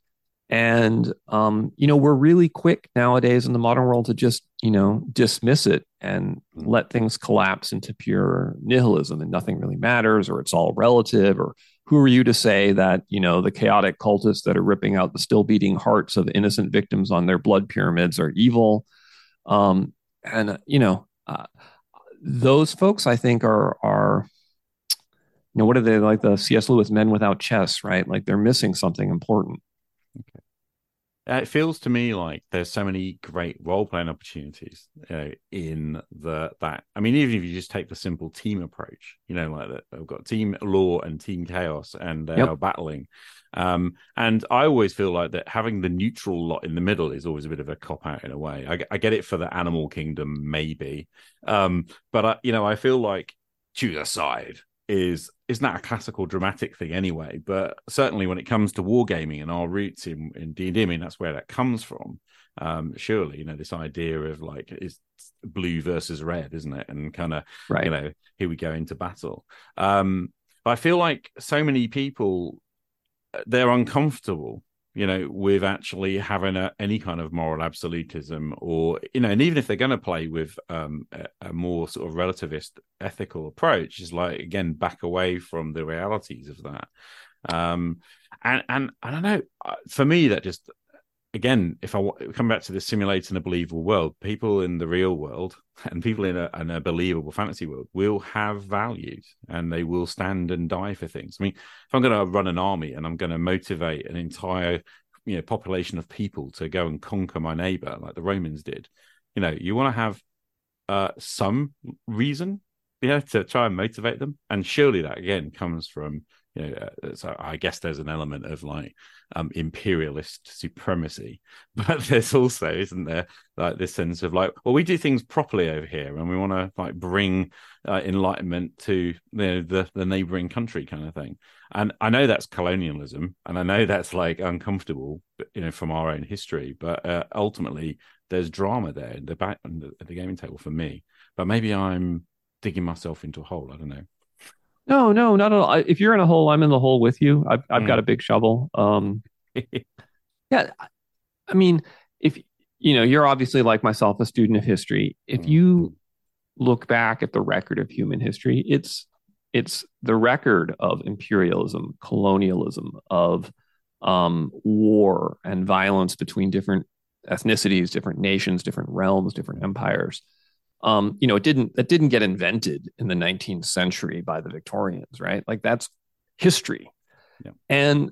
And, um, you know, we're really quick nowadays in the modern world to just, you know, dismiss it and let things collapse into pure nihilism and nothing really matters or it's all relative or who are you to say that, you know, the chaotic cultists that are ripping out the still beating hearts of innocent victims on their blood pyramids are evil? Um, and, you know, uh, those folks, I think, are, are, you know, what are they like the C.S. Lewis men without chests, right? Like they're missing something important. Uh, it feels to me like there's so many great role playing opportunities uh, in the that. I mean, even if you just take the simple team approach, you know, like that, they've got team law and team chaos, and they yep. are battling. Um, and I always feel like that having the neutral lot in the middle is always a bit of a cop out in a way. I, I get it for the animal kingdom, maybe, um, but I, you know, I feel like choose a side is is not that a classical dramatic thing anyway, but certainly when it comes to wargaming and our roots in in D and I mean that's where that comes from. Um, surely, you know, this idea of like is blue versus red, isn't it? And kind of, right. you know, here we go into battle. Um, but I feel like so many people they're uncomfortable you know, with actually having a, any kind of moral absolutism, or you know, and even if they're going to play with um, a, a, more sort of relativist ethical approach, is like again back away from the realities of that. Um, and and I don't know, uh, for me, that just again, if I come back to the simulating a believable world, people in the real world and people in a, in a, believable fantasy world will have values and they will stand and die for things. I mean, if I'm going to run an army and I'm going to motivate an entire you know population of people to go and conquer my neighbor like the Romans did, you know, you want to have uh, some reason, know, to try and motivate them. And surely that again comes from you know, uh, so I guess there's an element of like um, imperialist supremacy, but there's also, isn't there, like this sense of like, well, we do things properly over here, and we want to like bring uh, enlightenment to you know, the the neighboring country, kind of thing. And I know that's colonialism, and I know that's like uncomfortable, you know, from our own history. But uh, ultimately, there's drama there in the back the, the gaming table for me. But maybe I'm digging myself into a hole. I don't know. No, no, not at all. If you're in a hole, I'm in the hole with you. I've I've mm. got a big shovel. Um, yeah, I mean, if you know, you're obviously like myself, a student of history. If mm. you look back at the record of human history, it's it's the record of imperialism, colonialism, of um, war and violence between different ethnicities, different nations, different realms, different empires um, you know, it didn't that didn't get invented in the 19th century by the Victorians, right? Like that's history. Yeah. And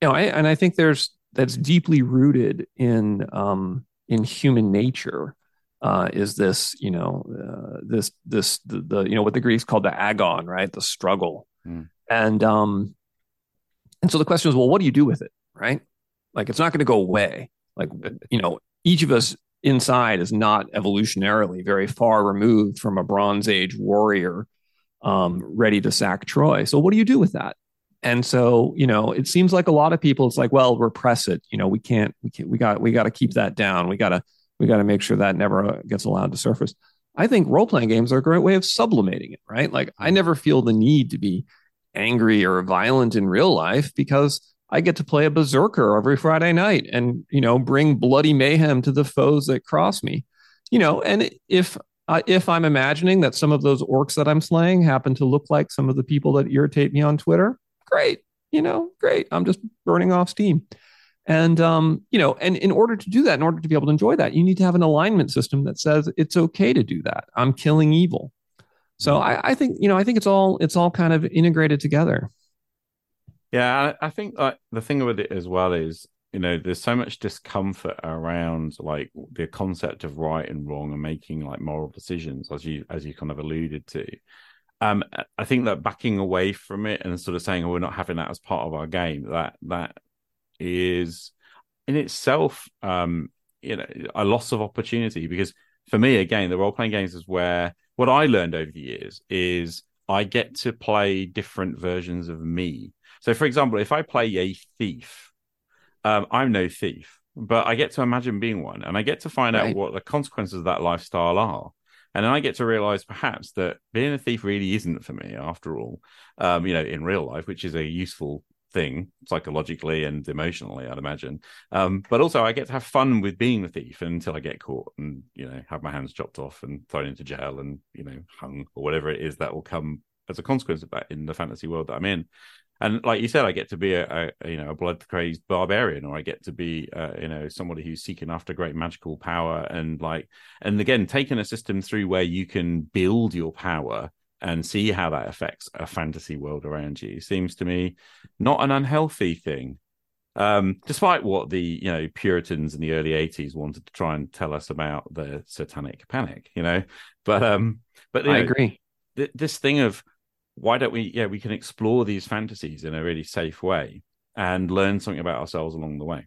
you know, I, and I think there's that's deeply rooted in um, in human nature. Uh, is this you know uh, this this the, the, you know what the Greeks called the agon, right? The struggle, mm. and um, and so the question is, well, what do you do with it, right? Like it's not going to go away. Like you know, each of us inside is not evolutionarily very far removed from a Bronze Age warrior um, ready to sack Troy. So what do you do with that? And so, you know, it seems like a lot of people, it's like, well, repress it. You know, we can't, we can't, we got, we got to keep that down. We got to, we got to make sure that never uh, gets allowed to surface. I think role playing games are a great way of sublimating it, right? Like, I never feel the need to be angry or violent in real life because I get to play a berserker every Friday night and, you know, bring bloody mayhem to the foes that cross me. You know, and if uh, if I'm imagining that some of those orcs that I'm slaying happen to look like some of the people that irritate me on Twitter, great. You know, great. I'm just burning off steam. And um, you know, and in order to do that, in order to be able to enjoy that, you need to have an alignment system that says it's okay to do that. I'm killing evil. So I, I think, you know, I think it's all it's all kind of integrated together. Yeah, I, think like the thing with it as well is you know there's so much discomfort around like the concept of right and wrong and making like moral decisions as you as you kind of alluded to. Um i think that backing away from it and sort of saying oh we're not having that as part of our game that that is in itself um you know a loss of opportunity because for me again the role playing games is where what i learned over the years is i get to play different versions of me so, for example, if I play a thief, um, I'm no thief, but I get to imagine being one, and I get to find right. out what the consequences of that lifestyle are. And then I get to realize perhaps that being a thief really isn't for me after all, um, you know, in real life, which is a useful thing psychologically and emotionally, I'd imagine. Um, but also, I get to have fun with being a thief until I get caught and you know have my hands chopped off and thrown into jail and you know hung or whatever it is that will come as a consequence of that in the fantasy world that I'm in and like you said, I get to be a, a you know a blood crazed barbarian, or I get to be uh, you know somebody who's seeking after great magical power, and like and again taking a system through where you can build your power and see how that affects a fantasy world around you seems to me not an unhealthy thing. Um, despite what the you know Puritans in the early '80s wanted to try and tell us about the Satanic Panic, you know, but um, but I know, agree. Th- this thing of why don't we yeah we can explore these fantasies in a really safe way and learn something about ourselves along the way.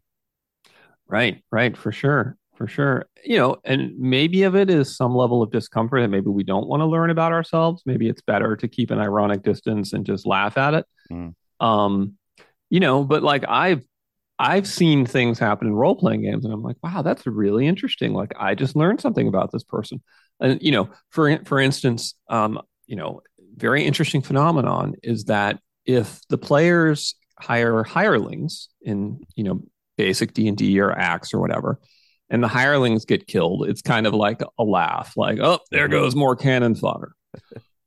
Right right for sure for sure. You know and maybe of it is some level of discomfort that maybe we don't want to learn about ourselves. Maybe it's better to keep an ironic distance and just laugh at it. Mm. um you know but like i've i've seen things happen in role-playing games and i'm like wow that's really interesting. Like i just learned something about this person. And you know for for instance um you know very interesting phenomenon is that if the players hire hirelings in you know basic d&d or ACKS or whatever and the hirelings get killed it's kind of like a laugh like oh there mm-hmm. goes more cannon fodder.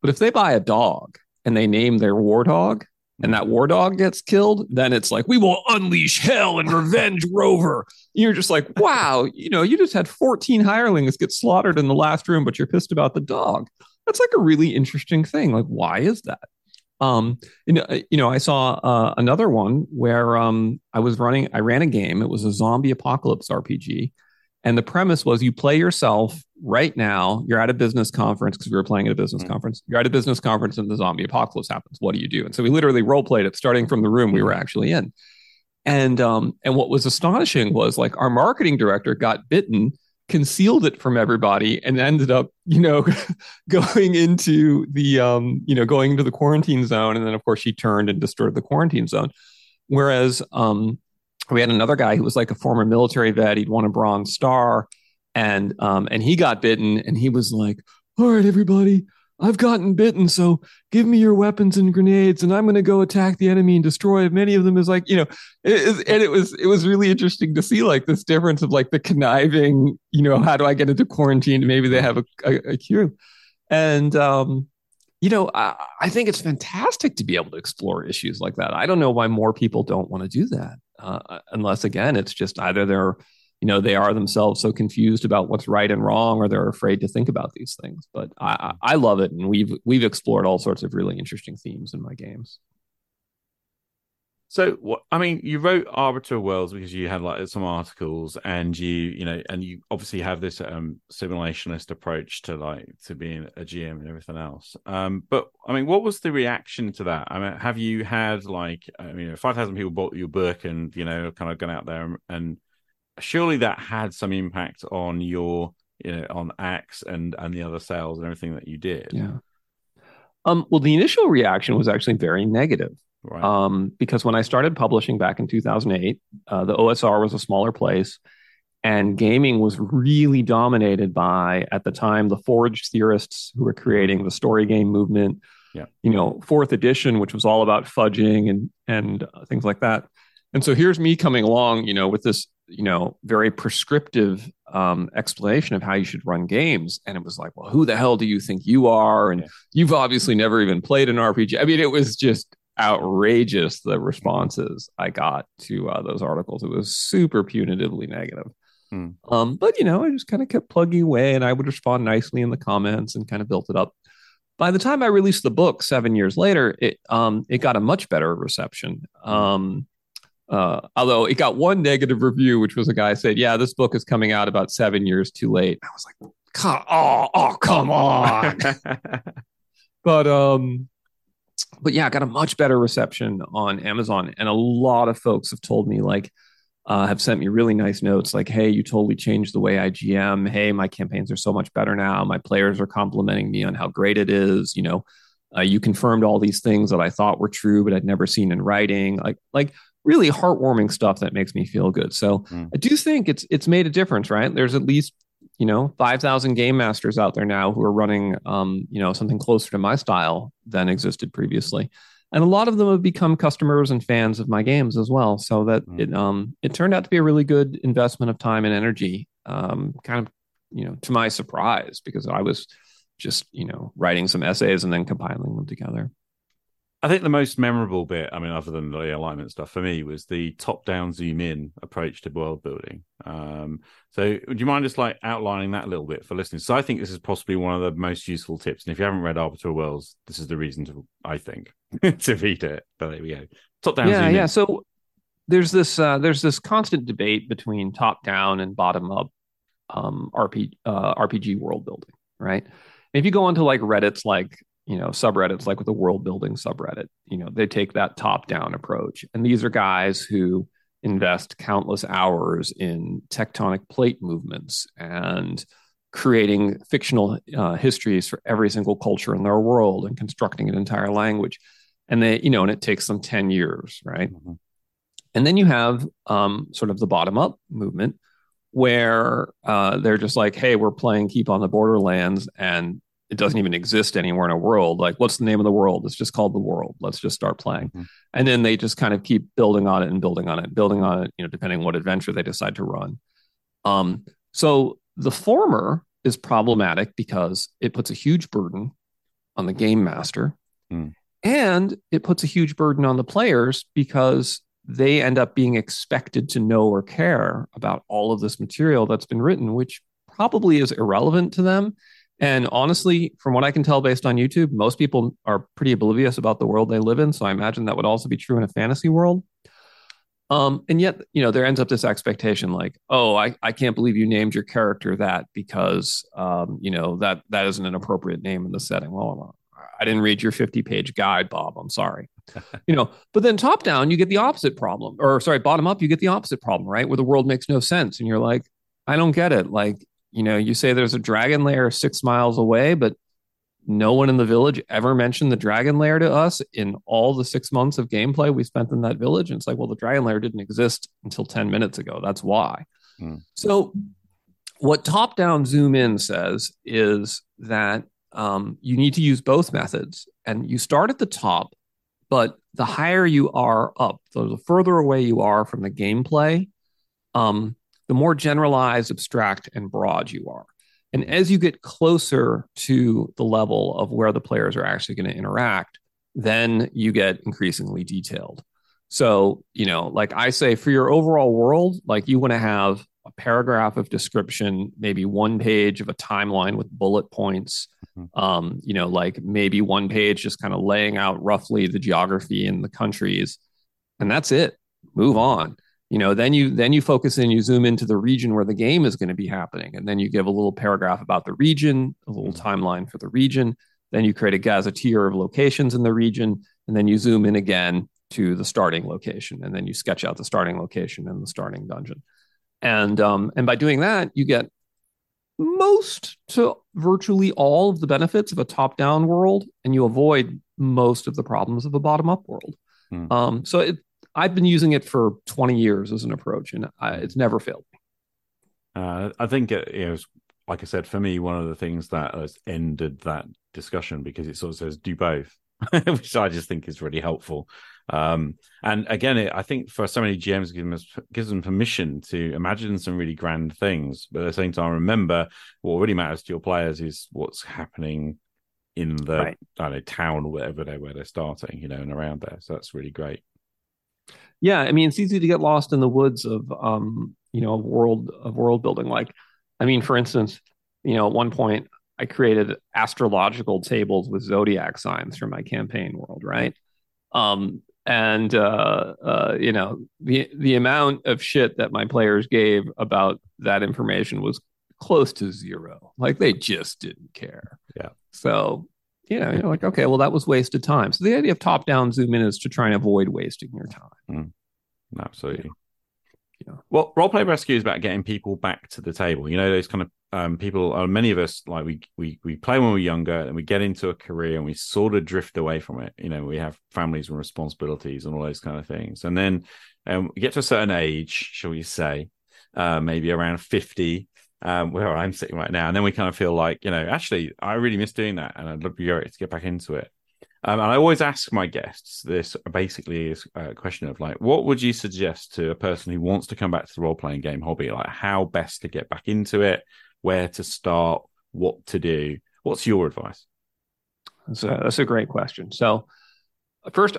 But if they buy a dog and they name their war dog and that war dog gets killed then it's like we will unleash hell and revenge rover. You're just like wow you know you just had 14 hirelings get slaughtered in the last room but you're pissed about the dog that's like a really interesting thing. Like, why is that? Um, you know, you know, I saw uh, another one where um, I was running, I ran a game. It was a zombie apocalypse RPG, And the premise was you play yourself right now. You're at a business conference because we were playing at a business Mm-hmm. conference. You're at a business conference and the zombie apocalypse happens. What do you do? And so we literally role played it starting from the room we were actually in. And um, and what was astonishing was like our marketing director got bitten, concealed it from everybody, and ended up, you know, going into the um, you know, going into the quarantine zone. And then of course she turned and destroyed the quarantine zone. Whereas um, we had another guy who was like a former military vet. He'd won a Bronze Star, and um, and he got bitten, and he was like, "All right, everybody, I've gotten bitten, so give me your weapons and grenades, and I'm going to go attack the enemy and destroy many of them." Is like you know, it, and it was it was really interesting to see like this difference of like the conniving, you know, how do I get into quarantine? Maybe they have a, a, a queue, and um, you know, I, I think it's fantastic to be able to explore issues like that. I don't know why more people don't want to do that, uh, unless again, it's just either they're, you know, they are themselves so confused about what's right and wrong, or they're afraid to think about these things. But I, I love it, and we've we've explored all sorts of really interesting themes in my games. So, what I mean, you wrote Arbiter Worlds because you had like some articles, and you, you know, and you obviously have this um simulationist approach to like to being a GM and everything else. Um, but I mean, what was the reaction to that? I mean, have you had like, I mean, five thousand people bought your book, and you know, kind of gone out there, and, and surely that had some impact on your, you know, on ACKS and and the other sales and everything that you did, Yeah. Um, well, the initial reaction was actually very negative. right? um, because when I started publishing back in 2008, uh, the OSR was a smaller place, and gaming was really dominated by, at the time, the Forge theorists who were creating the story game movement. Yeah. You know, fourth edition, which was all about fudging and and uh, things like that. And so here's me coming along, you know, with this, you know, very prescriptive um, explanation of how you should run games. And it was like, well, who the hell do you think you are? And Yeah. you've obviously never even played an RPG. I mean, it was just outrageous the responses I got to uh, those articles. It was super punitively negative. Hmm. Um, but you know, I just kind of kept plugging away, and I would respond nicely in the comments and kind of built it up. By the time I released the book seven years later, it um, it got a much better reception. Um, uh, although it got one negative review, which was a guy said, "Yeah, this book is coming out about seven years too late." I was like, "Come, oh, oh, come on!" but um but yeah, I got a much better reception on Amazon, and a lot of folks have told me like uh, have sent me really nice notes like, "Hey, you totally changed the way I GM. Hey, my campaigns are so much better now. My players are complimenting me on how great it is. You know, uh, you confirmed all these things that I thought were true, but I'd never seen in writing. Like, like really heartwarming stuff that makes me feel good. So Mm. I do think it's it's made a difference, right? There's at least you know 5000 game masters out there now who are running um, you know something closer to my style than existed previously and a lot of them have become customers and fans of my games as well so that Mm. it um it turned out to be a really good investment of time and energy um kind of you know to my surprise because i was just you know writing some essays and then compiling them together I think the most memorable bit, I mean, other than the alignment stuff for me, was the top-down zoom-in approach to world building. Um, so, would you mind just like outlining that a little bit for listeners? So, I think this is possibly one of the most useful tips. And if you haven't read Arbiter Worlds, this is the reason to, I think, to read it. But there we go. Top-down yeah zoom-in. yeah so there's this uh, there's this constant debate between top down and bottom up um, RP, uh, RPG world building, right? If you go onto like Reddit's like you know subreddits like with the world building subreddit, you know they take that top down approach, and these are guys who invest countless hours in tectonic plate movements and creating fictional uh, histories for every single culture in their world and constructing an entire language. And they you know and it takes them 10 years right? Mhm. and then you have um, sort of the bottom up movement where uh, they're just like hey we're playing keep on the borderlands and it doesn't even exist anywhere in a world like what's the name of the world it's just called the world let's just start playing Mhm. and then they just kind of keep building on it and building on it building on it you know depending on what adventure they decide to run um, so the former is problematic because it puts a huge burden on the game master Hmm. and it puts a huge burden on the players because they end up being expected to know or care about all of this material that's been written, which probably is irrelevant to them. And honestly, from what I can tell based on YouTube, most people are pretty oblivious about the world they live in. So I imagine that would also be true in a fantasy world. Um, and yet, you know, there ends up this expectation like, oh, I, I can't believe you named your character that because, um, you know, that that isn't an appropriate name in the setting. Well, I didn't read your 50 page guide, Bob. I'm sorry. you know, but then top down, you get the opposite problem, or sorry, bottom up, you get the opposite problem, right? Where the world makes no sense. And you're like, I don't get it. Like, you know, you say there's a dragon lair six miles away, but no one in the village ever mentioned the dragon lair to us in all the six months of gameplay we spent in that village. And it's like, well, the dragon lair didn't exist until 10 minutes ago. That's why. Hmm. So, what top down zoom in says is that um, you need to use both methods and you start at the top, but the higher you are up, so the further away you are from the gameplay, um, the more generalized, abstract, and broad you are. And as you get closer to the level of where the players are actually going to interact, then you get increasingly detailed. So, you know, like I say, for your overall world, like you want to have a paragraph of description, maybe one page of a timeline with bullet points, mm-hmm. um, you know, like maybe one page just kind of laying out roughly the geography and the countries, and that's it. Move on you know then you then you focus in you zoom into the region where the game is going to be happening. And then you give a little paragraph about the region a little mm-hmm. timeline for the region. Then you create a gazetteer of locations in the region. And then you zoom in again to the starting location. And then you sketch out the starting location and the starting dungeon. And um, and by doing that you get most to virtually all of the benefits of a top down world. And you avoid most of the problems of a bottom up world. Mm. um, so it, I've been using it for 20 years as an approach, and I, it's never failed me. Uh, I think it, it was, like I said, for me, one of the things that has ended that discussion because it sort of says do both, which I just think is really helpful. Um, and again, it, I think for so many GMs, gives them, gives them permission to imagine some really grand things, but at the same time, remember what really matters to your players is what's happening in the right. I don't know town or whatever they where they're starting, you know, and around there. So that's really great yeah i mean it's easy to get lost in the woods of um you know of world of world building like i mean for instance you know at one point i created astrological tables with zodiac signs for my campaign world right um and uh, uh, you know the the amount of shit that my players gave about that information was close to zero. Like they just didn't care. Yeah. So you know, you're like, okay, well, that was wasted time. So the idea of top down zoom in is to try and avoid wasting your time. Mm, absolutely. Yeah. Well, roleplay rescue is about getting people back to the table. You know, those kind of um, people. Uh, many of us like we we we play when we're younger, and we get into a career, and we sort of drift away from it. You know, we have families and responsibilities and all those kind of things, and then um, we get to a certain age, shall we say, uh, maybe around fifty, um, where I'm sitting right now. And then we kind of feel like, you know, actually, I really miss doing that, and I'd love to get back into it. Um, and I always ask my guests this basically is a question of like, what would you suggest to a person who wants to come back to the role playing game hobby? Like, how best to get back into it, where to start, what to do? What's your advice? That's a, that's a great question. So, first,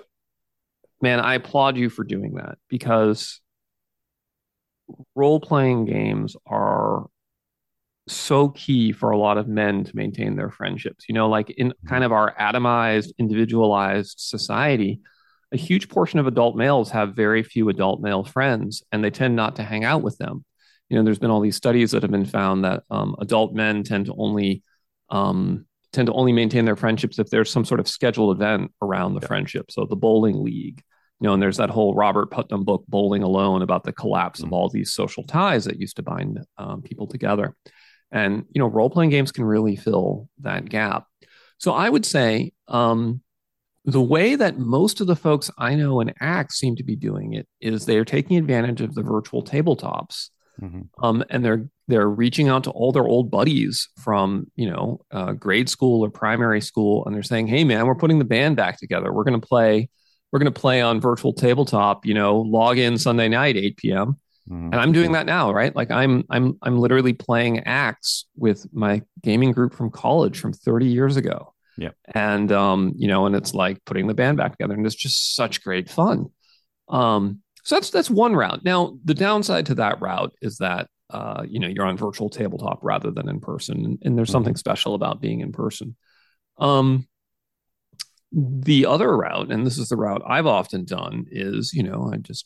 man, I applaud you for doing that because role playing games are so key for a lot of men to maintain their friendships. You know, like in mm-hmm. kind of our atomized, individualized society, a huge portion of adult males have very few adult male friends and they tend not to hang out with them. You know, there's been all these studies that have been found that um, adult men tend to only um, tend to only maintain their friendships if there's some sort of scheduled event around the yeah. friendship. So the bowling league, you know, and there's that whole Robert Putnam book, Bowling Alone, about the collapse mm-hmm. of all these social ties that used to bind um, people together. And you know, role playing games can really fill that gap. So I would say um, the way that most of the folks I know in ACKS seem to be doing it is they are taking advantage of the virtual tabletops, mm-hmm. um, and they're they're reaching out to all their old buddies from you know uh, grade school or primary school, and they're saying, "Hey, man, we're putting the band back together. We're going to play." We're going to play on virtual tabletop, you know, log in Sunday night, 8 p.m. Mm-hmm. And I'm doing that now, right? Like I'm I'm I'm literally playing ACKS with my gaming group from college from 30 years ago. Yeah. And um, you know, and it's like putting the band back together and it's just such great fun. Um, so that's that's one route. Now, the downside to that route is that uh, you know, you're on virtual tabletop rather than in person. And, and there's mm-hmm. something special about being in person. Um, the other route, and this is the route I've often done, is you know, I just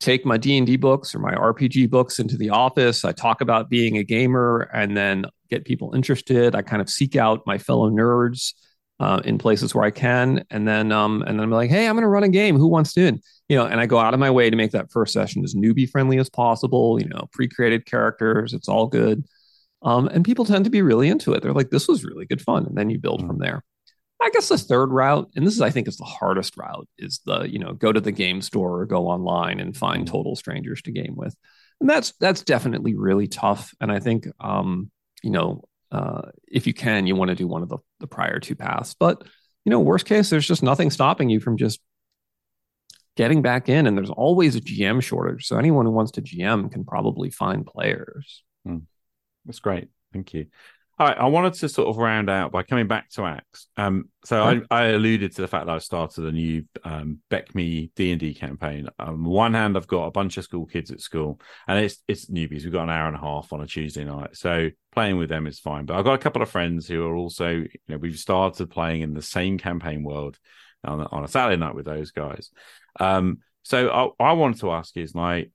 take my d&d books or my rpg books into the office. I talk about being a gamer and then get people interested. I kind of seek out my fellow nerds uh, in places where i can. And then um, and then i'm like hey i'm going to run a game. Who wants to in you know and i go out of my way to make that first session as newbie friendly as possible you know pre-created characters. It's all good. Um, and people tend to be really into it. They're like this was really good fun. And then you build mm-hmm. from there I guess the third route, and this is I think is the hardest route, is the you know go to the game store or go online and find mm-hmm. total strangers to game with, and that's that's definitely really tough. And I think um, you know uh, if you can, you want to do one of the the prior two paths. But you know, worst case, there's just nothing stopping you from just getting back in, and there's always a GM shortage. So anyone who wants to GM can probably find players. Mm. That's great. Thank you. All right, I wanted to sort of round out by coming back to ACKS. Um, so I, I, alluded to the fact that I started a new um, BECMI D and D campaign. On one hand, I've got a bunch of school kids at school, and it's it's newbies. We've got an hour and a half on a Tuesday night, so playing with them is fine. But I've got a couple of friends who are also, you know, we've started playing in the same campaign world on, on a Saturday night with those guys. Um, so I, I wanted to ask is like,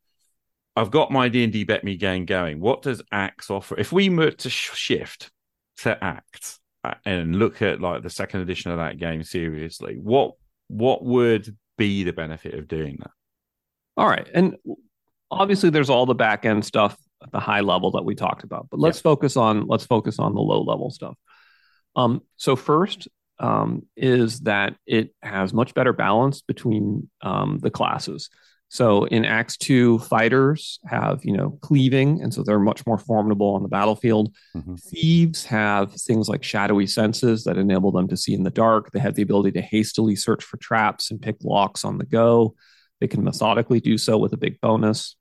I've got my D and D BECMI game going. What does ACKS offer? If we were to shift to ACKS uh, and look at like the second edition of that game seriously, what what would be the benefit of doing that? All right, and obviously there's all the back end stuff at the high level that we talked about, but let's yeah. focus on let's focus on the low level stuff. Um, so first um, is that it has much better balance between um, the classes. So in ACKS 2, fighters have, you know, cleaving, and so they're much more formidable on the battlefield. Mm-hmm. Thieves have things like shadowy senses that enable them to see in the dark. They have the ability to hastily search for traps and pick locks on the go. They can methodically do so with a big bonus.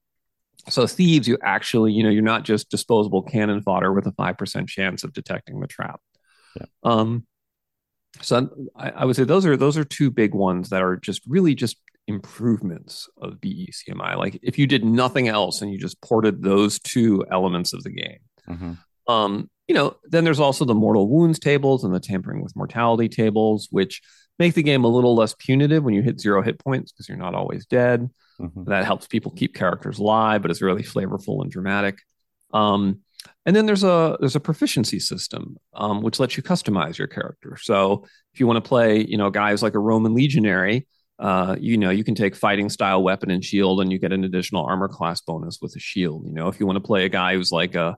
So thieves, you actually, you know, you're not just disposable cannon fodder with a 5% chance of detecting the trap. Yeah. Um, so I, I, would say those are those are two big ones that are just really just improvements of BECMI. Like if you did nothing else and you just ported those two elements of the game. Mm-hmm. Um, you know, then there's also the mortal wounds tables and the tampering with mortality tables, which make the game a little less punitive when you hit zero hit points because you're not always dead. Mm-hmm. That helps people keep characters alive, but it's really flavorful and dramatic. Um, and then there's a there's a proficiency system um, which lets you customize your character. So if you want to play, you know, guys like a Roman legionary, uh, you know, you can take fighting style weapon and shield, and you get an additional armor class bonus with a shield. You know, if you want to play a guy who's like a,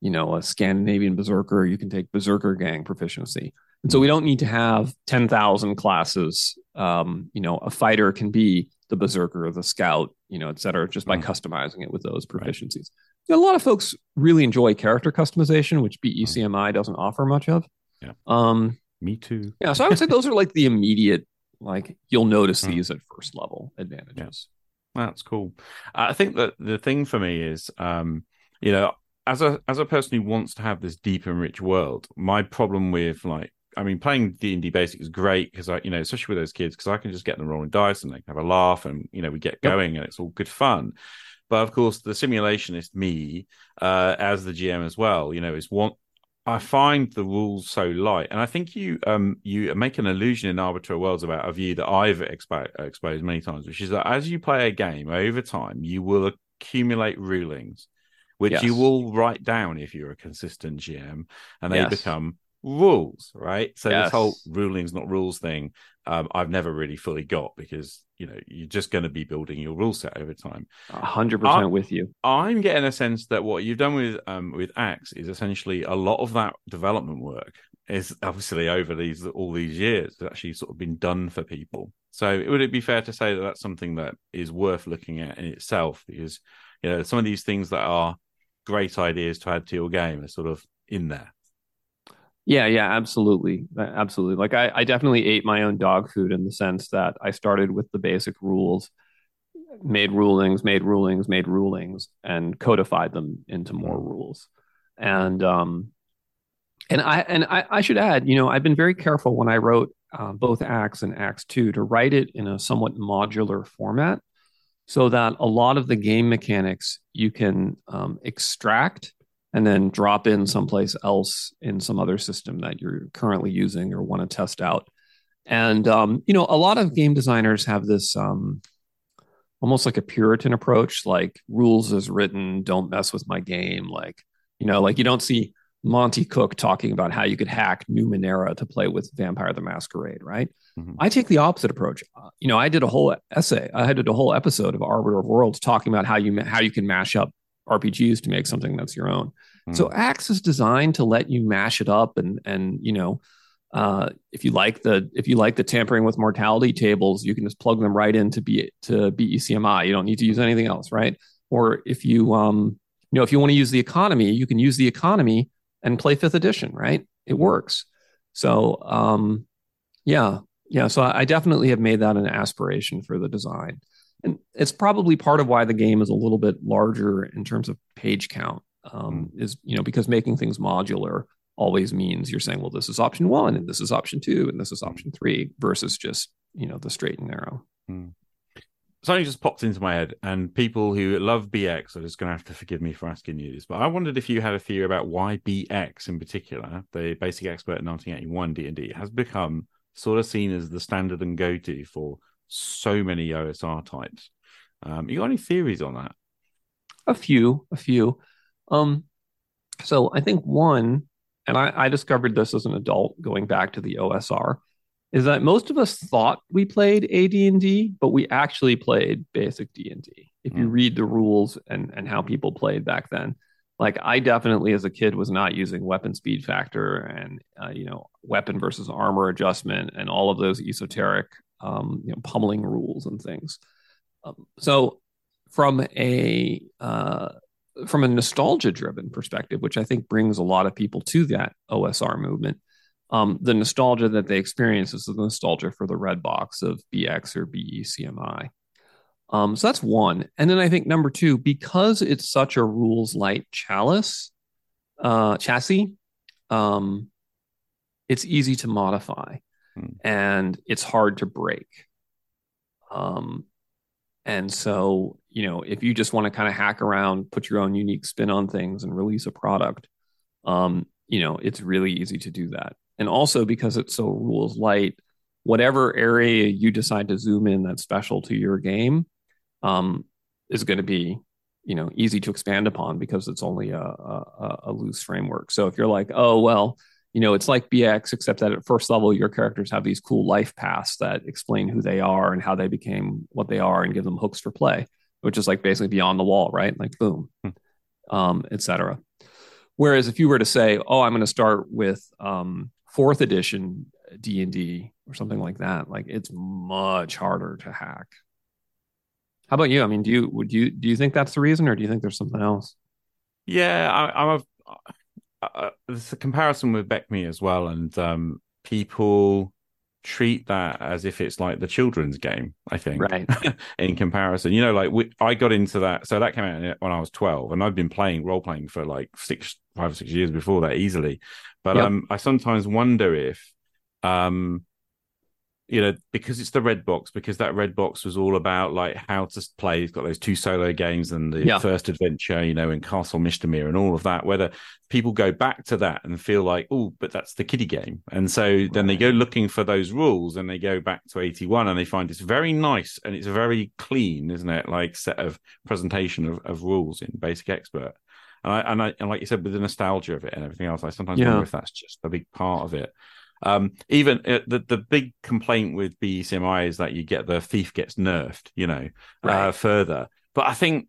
you know, a Scandinavian berserker, you can take berserker gang proficiency. And so we don't need to have ten thousand classes. Um, you know, a fighter can be the berserker, the scout, you know, et cetera, just by mm. customizing it with those proficiencies. Right. You know, a lot of folks really enjoy character customization, which BECMI doesn't offer much of. Yeah. Um, Me too. Yeah. So I would say those are like the immediate like you'll notice mm. these at first level advantages. Yeah. That's cool. I think that the thing for me is, um, you know, as a as a person who wants to have this deep and rich world, my problem with like I mean, playing D and D basic is great because I, you know, especially with those kids, because I can just get them rolling dice and they can have a laugh, and you know, we get going, and it's all good fun. But of course, the simulationist me, uh, as the GM as well, you know, is want I find the rules so light, and I think you um you make an allusion in Arbiter Worlds about a view that I've expo- exposed many times, which is that as you play a game over time, you will accumulate rulings, which yes. you will write down if you're a consistent GM, and they yes. become rules, right? So yes. this whole rulings not rules thing, um, I've never really fully got because you know you're just going to be building your rule set over time. hundred percent with you. I'm getting a sense that what you've done with um with ACKS is essentially a lot of that development work is obviously over these all these years has actually sort of been done for people. So would it be fair to say that that's something that is worth looking at in itself because you know some of these things that are great ideas to add to your game are sort of in there. Yeah, yeah, absolutely. Absolutely. Like I, I definitely ate my own dog food in the sense that I started with the basic rules, made rulings, made rulings, made rulings, and codified them into more mm-hmm. rules. And um and I and I, I should add, you know, I've been very careful when I wrote uh, both ACKS and ACKS 2 to write it in a somewhat modular format so that a lot of the game mechanics you can um, extract and then drop in someplace else in some other system that you're currently using or want to test out. And um, you know, a lot of game designers have this um, almost like a Puritan approach, like rules as written, don't mess with my game. Like, you know, like you don't see Monte Cook talking about how you could hack Numenera to play with Vampire the Masquerade, right? Mhm. I take the opposite approach. Uh, you know, I did a whole essay, I did a whole episode of Arbiter of Worlds talking about how you how you can mash up RPGs to make something that's your own. So ACKS is designed to let you mash it up and and you know, uh, if you like the if you like the tampering with mortality tables, you can just plug them right into B to BECMI. You don't need to use anything else, right? Or if you um you know if you want to use the economy, you can use the economy and play fifth edition, right? It works. So um yeah, yeah. So I definitely have made that an aspiration for the design. And it's probably part of why the game is a little bit larger in terms of page count. Um, mm. Is you know because making things modular always means you're saying, well, this is option one, and this is option two, and this is mm. option three, versus just you know the straight and narrow. Mm. something just popped into my head, and people who love BX are just going to have to forgive me for asking you this, but I wondered if you had a theory about why BX in particular, the Basic Expert 1981 D&D, has become sort of seen as the standard and go-to for so many OSR types. Um, you got any theories on that? A few, a few. Um, so I think one, and I, I discovered this as an adult going back to the OSR, is that most of us thought we played AD&D, but we actually played basic D&D. If you Mm. read the rules and and how people played back then, like I definitely as a kid was not using weapon speed factor and uh, you know weapon versus armor adjustment and all of those esoteric um, you know pummeling rules and things. Um, so from a uh, from a nostalgia driven perspective, which I think brings a lot of people to that OSR movement, um, the nostalgia that they experience is the nostalgia for the red box of BX or BECMI. Um, so that's one. And then I think number two, because it's such a rules light chalice uh, chassis, um, it's easy to modify Hmm. and it's hard to break. Um, and so, you know, if you just want to kind of hack around, put your own unique spin on things and release a product, um, you know, it's really easy to do that. And also because it's so rules light, whatever area you decide to zoom in that's special to your game um, is going to be, you know, easy to expand upon because it's only a, a, a loose framework. So if you're like, oh, well, you know, it's like BX, except that at first level, your characters have these cool life paths that explain who they are and how they became what they are and give them hooks for play, which is like basically beyond the wall, right? Like boom, um, etc. Whereas if you were to say, oh, I'm going to start with um, fourth edition D and D or something like that, like it's much harder to hack. How about you? I mean, do you would you do you think that's the reason, or do you think there's something else? Yeah, I, I'm a. Uh, there's a comparison with BECMI as well, and um, people treat that as if it's like the children's game. I think, Right. in comparison, you know, like we, I got into that. So that came out when I was 12, and I've been playing role playing for like six, five or six years before that easily. But Yep. um, I sometimes wonder if, um, you know, because it's the red box, because that red box was all about like how to play. It's got those two solo games and the Yeah. first adventure, you know, in Castle Mistamere and all of that. Whether people go back to that and feel like, oh, but that's the kiddie game, and so then they go looking for those rules and they go back to eighty one and they find it's very nice and it's a very clean, isn't it? Like set of presentation of, of rules in Basic Expert. And I, and I and like you said, with the nostalgia of it and everything else, I sometimes Yeah. wonder if that's just a big part of it. Um, even uh, the the big complaint with BECMI is that you get the thief gets nerfed, you know, uh, further. But I think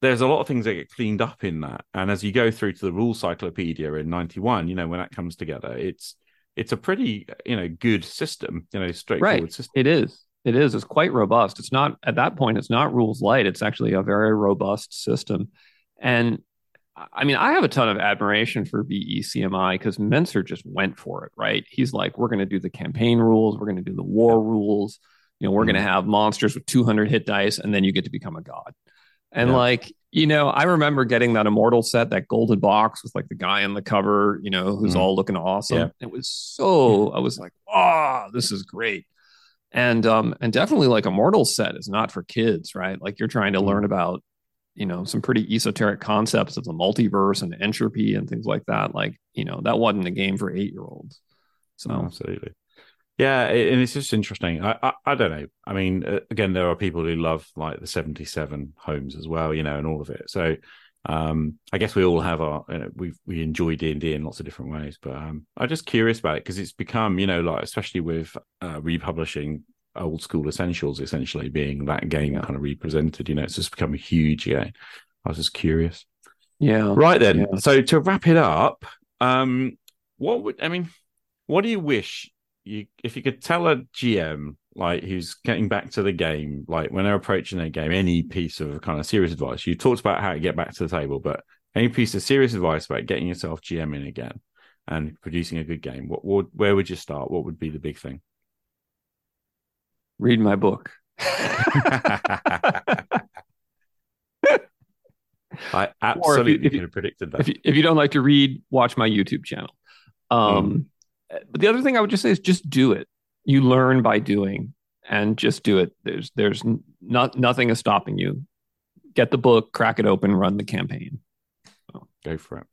there's a lot of things that get cleaned up in that. And as you go through to the rule cyclopedia in '91, you know, when that comes together, it's it's a pretty you know good system, you know, straightforward Right. system. It is. It is. It's quite robust. It's not at that point. It's not rules light. It's actually a very robust system. And I mean, I have a ton of admiration for BECMI because Mentzer just went for it. Right. He's like, we're going to do the campaign rules. We're going to do the war rules. You know, we're going to have monsters with 200 hit dice, and then you get to become a god. And Yeah. like, you know, I remember getting that immortal set, that golden box with like the guy on the cover, you know, who's Mhm. all looking awesome. Yeah. It was so. I was like, oh, this is great and um and definitely like a mortal set is not for kids right like you're trying to learn about you know some pretty esoteric concepts of the multiverse and entropy and things like that like you know that wasn't a game for eight year olds so Absolutely. Yeah, and it's just interesting. I, I, I don't know. I mean, uh, again, there are people who love like the seventy-seven Holmes as well, you know, and all of it. So, um, I guess we all have our you know, we we enjoy D and D in lots of different ways. But um, I'm just curious about it because it's become, you know, like especially with uh, republishing old school essentials, essentially being that game kind of represented. You know, it's just become a huge game. I was just curious. Yeah. Right then. Yeah. So to wrap it up, um, what would I mean? What do you wish you if you could tell a GM like who's getting back to the game, like when they're approaching their game, any piece of kind of serious advice? You talked about how to get back to the table, but any piece of serious advice about getting yourself GMing again and producing a good game? What would where would you start? What would be the big thing? Read my book. I absolutely if you- could have predicted that. if you, if you don't like to read, watch my YouTube channel. Um, But the other thing I would just say is just do it. You learn by doing, and just do it. There's there's not nothing is stopping you. Get the book, crack it open, run the campaign. go for it.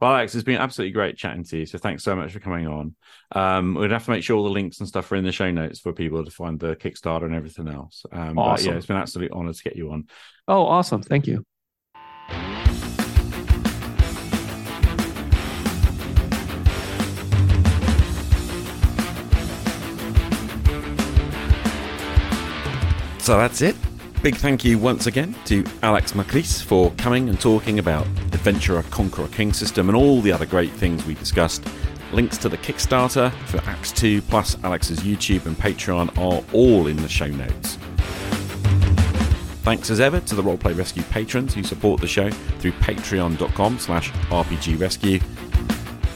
Well, Alex, it's been absolutely great chatting to you. So thanks so much for coming on. Um, we'd have to make sure all the links and stuff are in the show notes for people to find the Kickstarter and everything else. Um, But yeah, it's been an absolute honor to get you on. Oh, awesome! Thank you. So that's it. Big thank you once again to Alex Macris for coming and talking about Adventurer Conqueror King system and all the other great things we discussed. Links to the Kickstarter for ACKS 2 plus Alex's YouTube and Patreon are all in the show notes. Thanks as ever to the Roleplay Rescue patrons who support the show through patreon.com slash rpgrescue.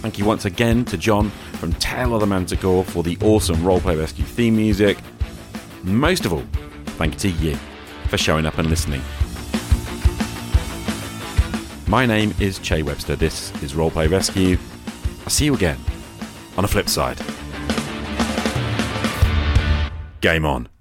Thank you once again to Jon from Tale of the Manticore for the awesome Roleplay Rescue theme music. Most of all, thank you to you for showing up and listening. My name is Che Webster. This is Roleplay Rescue. I'll see you again on the flip side. Game on.